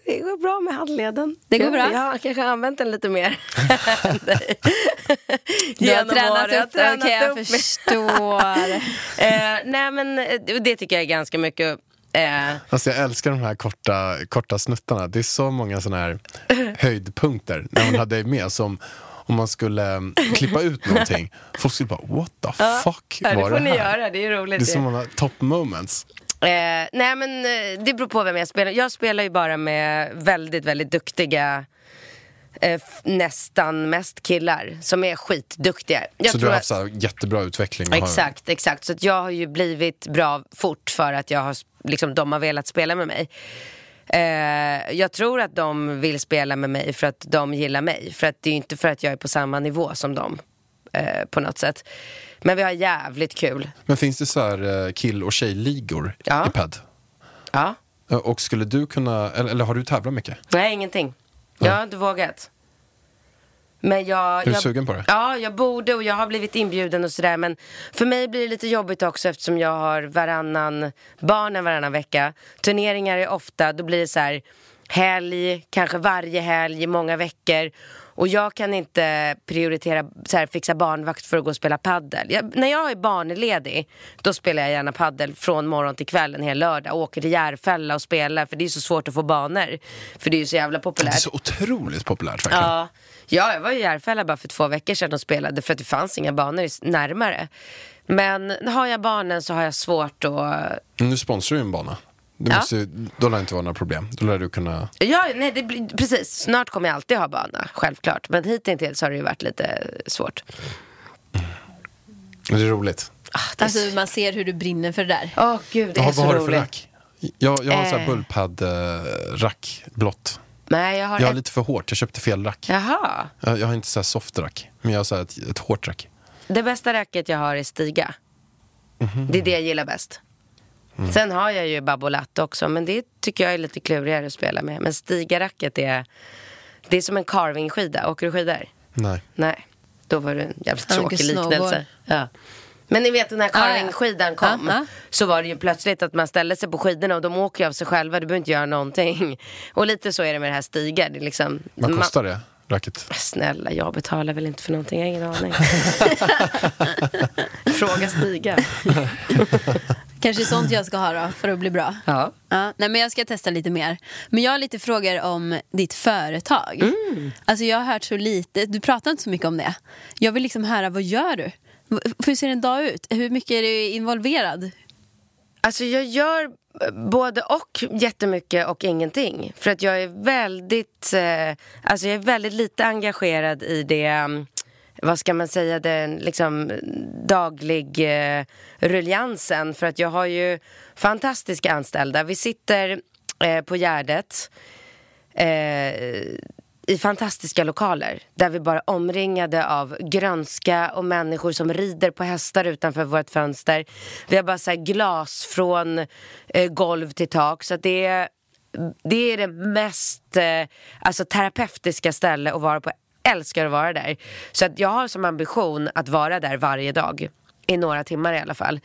det, det går bra med handleden. Det går bra? Jag har kanske använt den lite mer än *laughs* dig. Du har tränat upp det, okej jag förstår. *laughs* eh, nej, men eh, det tycker jag är ganska mycket. Eh, Alltså jag älskar de här korta, korta snuttarna. Det är så många sådana här *laughs* höjdpunkter när man hade med som om man skulle mm, klippa ut någonting. *laughs* Folk skulle bara what the fuck ja, det var får det ni här? göra, det är roligt. Det är som många top moments. Eh, nej men eh, det beror på vem jag spelar. Jag spelar ju bara med väldigt, väldigt duktiga eh, nästan mest killar som är skitduktiga. Jag så du har att- haft så här jättebra utveckling? och har- Exakt, exakt. Så att jag har ju blivit bra fort för att jag har, liksom, de har velat spela med mig. Eh, jag tror att de vill spela med mig för att de gillar mig. För att det är ju inte för att jag är på samma nivå som dem. Eh, på något sätt. Men vi har jävligt kul. Men finns det så här eh, kill och tjejligor Ja. i PAD? Ja. Eh, Och skulle du kunna, eller, eller har du tävlat mycket? Nej, ingenting. Jag har inte vågat. Men jag, Är du jag, sugen på det? Ja, jag borde och jag har blivit inbjuden och sådär. Men för mig blir det lite jobbigt också eftersom jag har varannan barnen varannan vecka. Turneringar är ofta, då blir det så här helg, kanske varje helg många veckor. Och jag kan inte prioritera så här, fixa barnvakt för att gå och spela paddel. Jag, när jag är barnledig, då spelar jag gärna paddel från morgon till kväll en hel lördag. Åker till Järfälla och spelar, för det är så svårt att få banor. För det är ju så jävla Det är populärt. så otroligt populärt verkligen. Ja. Ja, jag var i Järfälla bara för två veckor sedan och spelade för att det fanns inga banor närmare. Men har jag barnen så har jag svårt att... Men Nu sponsrar du en bana. Det Ja. måste, Då lär det inte vara några problem. Då lär du kunna... Ja, nej, det blir, precis. Snart kommer jag alltid ha bana, självklart. Men hittills har det ju varit lite svårt. Det är roligt. Ah, det är Alltså så- man ser hur du brinner för det där. Åh gud, det är så vad har du för roligt. rack? Jag, jag har så här Eh. bullpad-rack, blått. Nej, jag har Jag har ett... lite för hårt, jag köpte fel rack. Jaha. Jag, jag har inte så här soft rack, men jag har så här ett, ett hårt rack. Det bästa racket jag har är Stiga. Mhm. Det är det jag gillar bäst. Mm. Sen har jag ju Babolat också, men det tycker jag är lite klurigare att spela med. Men Stiga-racket är, det är som en carving-skida. Åker du skidor? Nej. Nej, då var det en jävligt tråkig liknelse. Ja. Men ni vet när Ah, ja. carving-skidan kom Ah, ah. så var det ju plötsligt att man ställde sig på skidorna och de åker ju av sig själva. Du behöver inte göra någonting. Och lite så är det med det här Stiga. Det är liksom, Vad kostar det, racket? Snälla, jag betalar väl inte för någonting, jag har ingen aning. *laughs* Fråga Stiga. *laughs* Kanske sånt jag ska ha då, för att bli bra. Ja. Ja, nej, men jag ska testa lite mer. Men jag har lite frågor om ditt företag. Mm. Alltså jag har hört så lite, du pratar inte så mycket om det. Jag vill liksom höra, vad gör du? Hur ser en dag ut? Hur mycket är du involverad? Alltså jag gör eh, både och jättemycket och ingenting. För att jag är väldigt, eh, alltså jag är väldigt lite engagerad i det, mm, vad ska man säga, den liksom daglig eh, ruljansen. För att jag har ju fantastiska anställda. Vi sitter eh, på Gärdet. Eh, i fantastiska lokaler där vi bara är omringade av grönska och människor som rider på hästar utanför vårt fönster. Vi har bara så här glas från eh, golv till tak. Så att det är det är det mest eh, alltså, terapeutiska ställe att vara på. Jag älskar att vara där. Så att jag har som ambition att vara där varje dag. I några timmar i alla fall.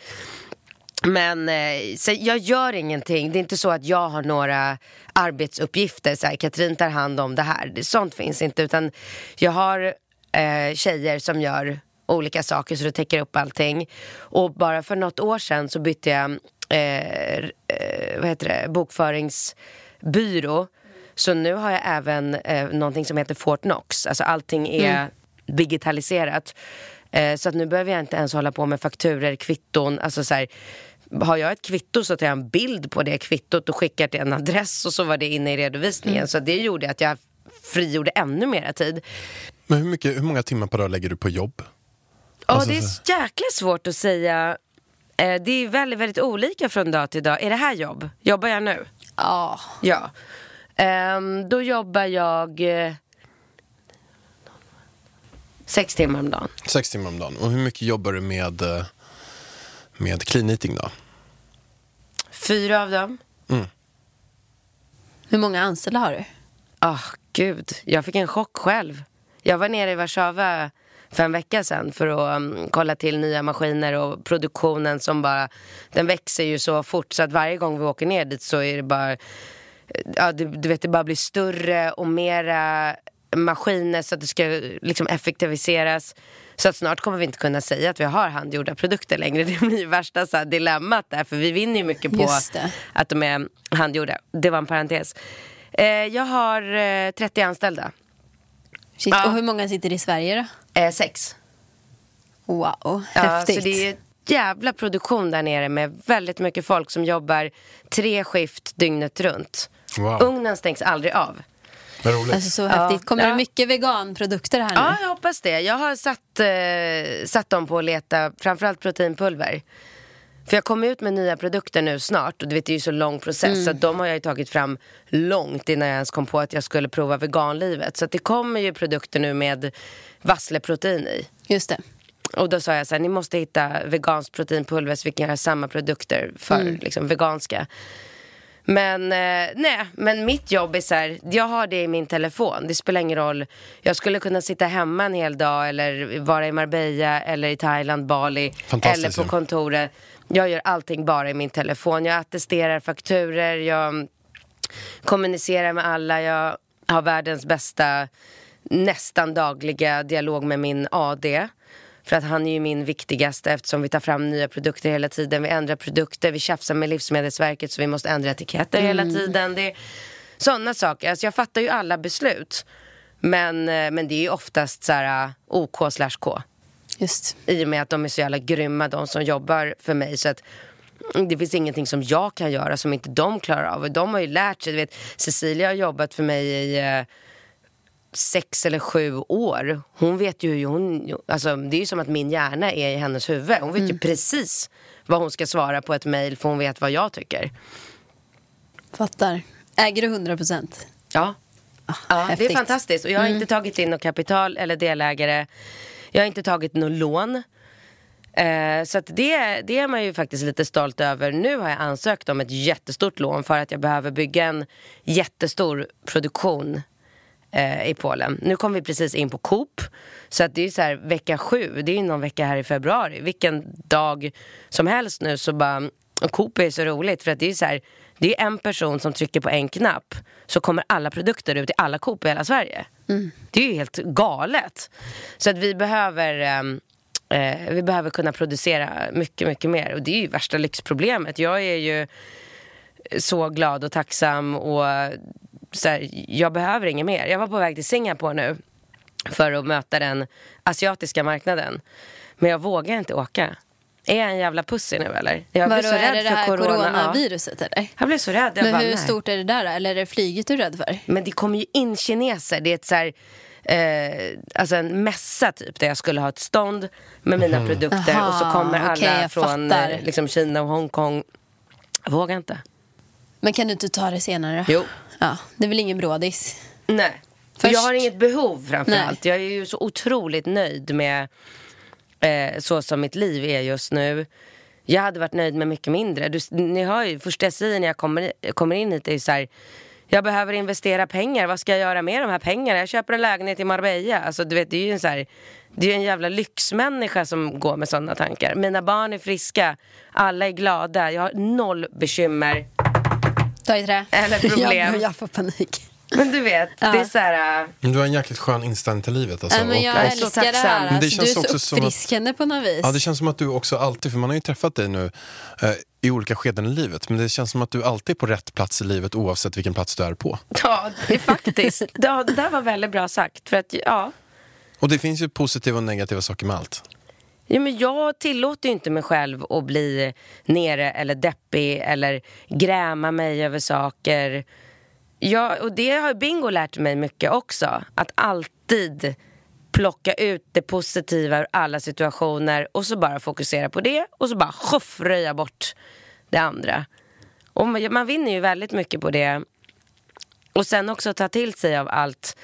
Men eh, så jag gör ingenting. Det är inte så att jag har några arbetsuppgifter. Så här, Katrin tar hand om det här. Sånt finns inte. Utan jag har eh, tjejer som gör olika saker så det täcker upp allting. Och bara för något år sedan så bytte jag eh, eh, vad heter det, bokföringsbyrå. Så nu har jag även eh, någonting som heter Fortnox. Alltså allting är Mm. digitaliserat. Eh, så att nu behöver jag inte ens hålla på med fakturer, kvitton. Alltså så här, har jag ett kvitto så tar jag en bild på det kvittot och skickar till en adress och så var det inne i redovisningen. Så det gjorde att jag frigjorde ännu mera tid. Men hur, mycket, hur många timmar per dag lägger du på jobb? Ja, Alltså, det är så- jäkla svårt att säga. Eh, Det är väldigt, väldigt olika från dag till dag. Är det här jobb? Jobbar jag nu? Ja. Ja. Ehm, då jobbar jag eh, sex timmar om dagen. Sex timmar om dagen. Och hur mycket jobbar du med, eh, med clean eating då? Fyra av dem. Hur många anställda har du? Ah, gud. Jag fick en chock själv. Jag var nere i Warszawa för en vecka sedan för att um, kolla till nya maskiner och produktionen som bara, den växer ju så fort så att varje gång vi åker ner dit så är det bara, ja du, du vet det bara blir större och mera maskiner så att det ska liksom effektiviseras. Så att snart kommer vi inte kunna säga att vi har handgjorda produkter längre. Det blir ju värsta så här, dilemmat där för vi vinner ju mycket på att de är handgjorda. Det var en parentes. Eh, jag har eh, 30 anställda. Shit. Ja. Och hur många sitter i Sverige då? Eh, sex. Wow, Ja, häftigt. så det är jävla produktion där nere med väldigt mycket folk som jobbar tre skift dygnet runt. Wow. Ugnen stängs aldrig av. Roligt. Alltså så häftigt. Kommer Ja. det mycket veganprodukter här nu? Ja, jag hoppas det. Jag har satt, eh, satt dem på att leta framförallt proteinpulver. För jag kommer ut med nya produkter nu snart och du vet det är ju så lång process så att de har jag ju tagit fram långt innan jag ens kom på att jag skulle prova veganlivet. Så att det kommer ju produkter nu med vassleprotein i. Just det. Och då sa jag så här, ni måste hitta veganskt proteinpulver så vi kan göra samma produkter för liksom, veganska. Men eh, nej, men mitt jobb är så här, jag har det i min telefon. Det spelar ingen roll. Jag skulle kunna sitta hemma en hel dag eller vara i Marbella eller i Thailand, Bali eller på kontoret. Jag gör allting bara i min telefon. Jag attesterar fakturer, jag kommunicerar med alla. Jag har världens bästa nästan dagliga dialog med min AD. För att han är ju min viktigaste eftersom vi tar fram nya produkter hela tiden. Vi ändrar produkter, vi tjafsar med Livsmedelsverket så vi måste ändra etiketter hela tiden. Det är sådana saker. Alltså jag fattar ju alla beslut. Men, eh, men det är ju oftast så här eh, OK slash K. Just. I och med att de är så jävla grymma de som jobbar för mig. Så att mm, det finns ingenting som jag kan göra som inte de klarar av. De har ju lärt sig. Du vet, Cecilia har jobbat för mig i eh, sex eller sju år. Hon vet ju hur hon... Alltså, det är ju som att min hjärna är i hennes huvud. Hon vet ju precis vad hon ska svara på ett mejl för hon vet vad jag tycker. Fattar. Äger du 100 procent? Ja. ja det är fantastiskt. Och jag har inte tagit in något kapital eller delägare. Jag har inte tagit något lån. Eh, så det, det är man ju faktiskt lite stolt över. Nu har jag ansökt om ett jättestort lån för att jag behöver bygga en jättestor produktion eh, i Polen. Nu kom vi precis in på Coop. Så att det är så här vecka sju, det är ju någon vecka här i februari. Vilken dag som helst nu så bara, och Coop är så roligt för att det är så här, det är en person som trycker på en knapp så kommer alla produkter ut i alla Coop i hela Sverige. Det är ju helt galet. Så att vi behöver ehm, eh, vi behöver kunna producera mycket, mycket mer. Och det är ju värsta lyxproblemet. Jag är ju så glad och tacksam och så här, jag behöver inget mer. Jag var på väg till Singapore nu för att möta den asiatiska marknaden. Men jag vågar inte åka. Är jag en jävla pussy nu eller? Jag blir Vadå, så är rädd det det för här corona. Ja. coronaviruset eller? Jag blir så rädd. Jag Men bara, hur nej. stort är det där? Eller är det flyget du är rädd för? Men det kommer ju in kineser. Det är ett så här, eh, alltså en mässa typ där jag skulle ha ett stånd med mina produkter Aha, och så kommer alla jag från eh, liksom Kina och Hongkong. Jag vågar inte. Men kan du inte ta det senare? Jo. Ja, det är väl ingen brådis? Nej. Och Jag Först. har inget behov framför Nej. allt. Jag är ju så otroligt nöjd med eh, så som mitt liv är just nu. Jag hade varit nöjd med mycket mindre. Du, ni hör ju, första jag säger när jag kommer, kommer in hit är ju så här, jag behöver investera pengar. Vad ska jag göra med de här pengarna? Jag köper en lägenhet i Marbella. Alltså, du vet, det är ju en, så här, det är en jävla lyxmänniska som går med sådana tankar. Mina barn är friska, alla är glada, jag har noll bekymmer. Ta i trä. Eller *laughs* problem. Jag, jag får panik. Men du vet, Ja. det är så här... äh, Men Du har en jäkligt skön inställning till livet alltså. Ja, Och- jag så älskar det här. Men det Alltså, du är känns så också som att- uppfriskande på något vis. Ja, det känns som att du också alltid, för man har ju träffat dig nu eh, i olika skeden i livet, men det känns som att du alltid är på rätt plats i livet oavsett vilken plats du är på. Ja, det är faktiskt. *laughs* Ja, det där var väldigt bra sagt. För att, ja. Och det finns ju positiva och negativa saker med allt. Ja, men jag tillåter ju inte mig själv att bli nere eller deppig eller gräma mig över saker. Ja, och det har Bingo lärt mig mycket också. Att alltid plocka ut det positiva ur alla situationer och så bara fokusera på det och så bara tjoff röja bort det andra. Och man, man vinner ju väldigt mycket på det. Och sen också ta till sig av allt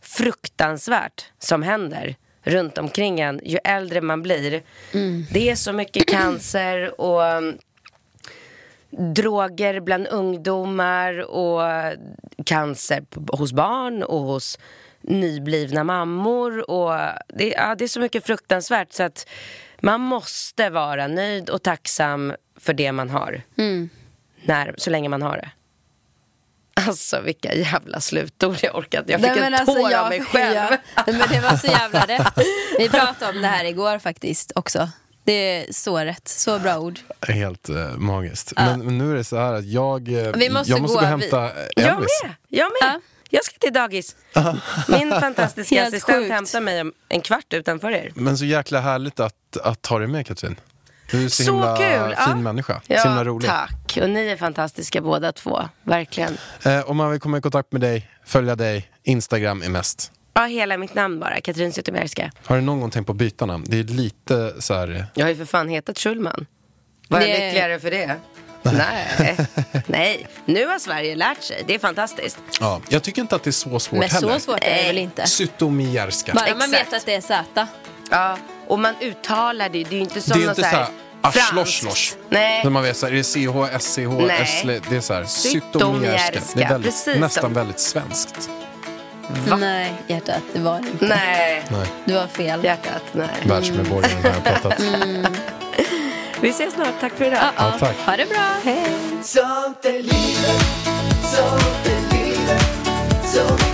fruktansvärt som händer runt omkring en ju äldre man blir. Det är så mycket cancer och um, droger bland ungdomar och cancer hos barn och hos nyblivna mammor. Och det, ja, det är så mycket fruktansvärt så att man måste vara nöjd och tacksam för det man har. När, så länge man har det. Alltså vilka jävla slutord jag orkat. Jag fick Nej, en men alltså, tår jag- av mig själv. Ja, men det var så jävla rätt. Vi pratade om det här igår faktiskt också. Det är så rätt, så bra ord. Helt eh, magiskt. Men, men nu är det så här att jag, eh, Vi måste jag måste gå gå och hämta Jag Elvis. med! Jag med! Ja. Jag ska till dagis. *laughs* Min fantastiska assistent sjukt. hämtar mig om en kvart utanför er. Men så jäkla härligt att, att ha dig med Katrin. Du är så, Så himla kul, fin ja. människa. Ja, så himla rolig. tack. Och ni är fantastiska båda två. Verkligen. Eh, om man vill komma i kontakt med dig, följa dig, Instagram är mest. Ja, hela mitt namn bara. Katrin Zytomierska. Har du någon gång tänkt på att byta namn? Det är lite så här... Jag har ju för fan hetat Schulman. Var jag lyckligare för det? *laughs* Nej. Nej, nu har Sverige lärt sig. Det är fantastiskt. Ja, jag tycker inte att det är så svårt Men heller. så svårt är det väl inte? Zytomierska. Bara man vet att det är Z. Ja, och man uttalar det. Det är ju inte som Det är ju någon inte så här franskt. arsloshlosh. Nej. När man vet så här, är det CH, SCH, Nej. SL, det är så här zytomierska. Det är väldigt, Precis nästan som- väldigt svenskt. Nej, hjärtat, det var det inte. Nej, Nej, Du har fel. hjärtat, nej. världsmedborgaren har jag pratat. *laughs* Vi ses snart. Tack för idag. Ja, tack. Ha det bra. Hej. Sånt är livet, sånt är livet Så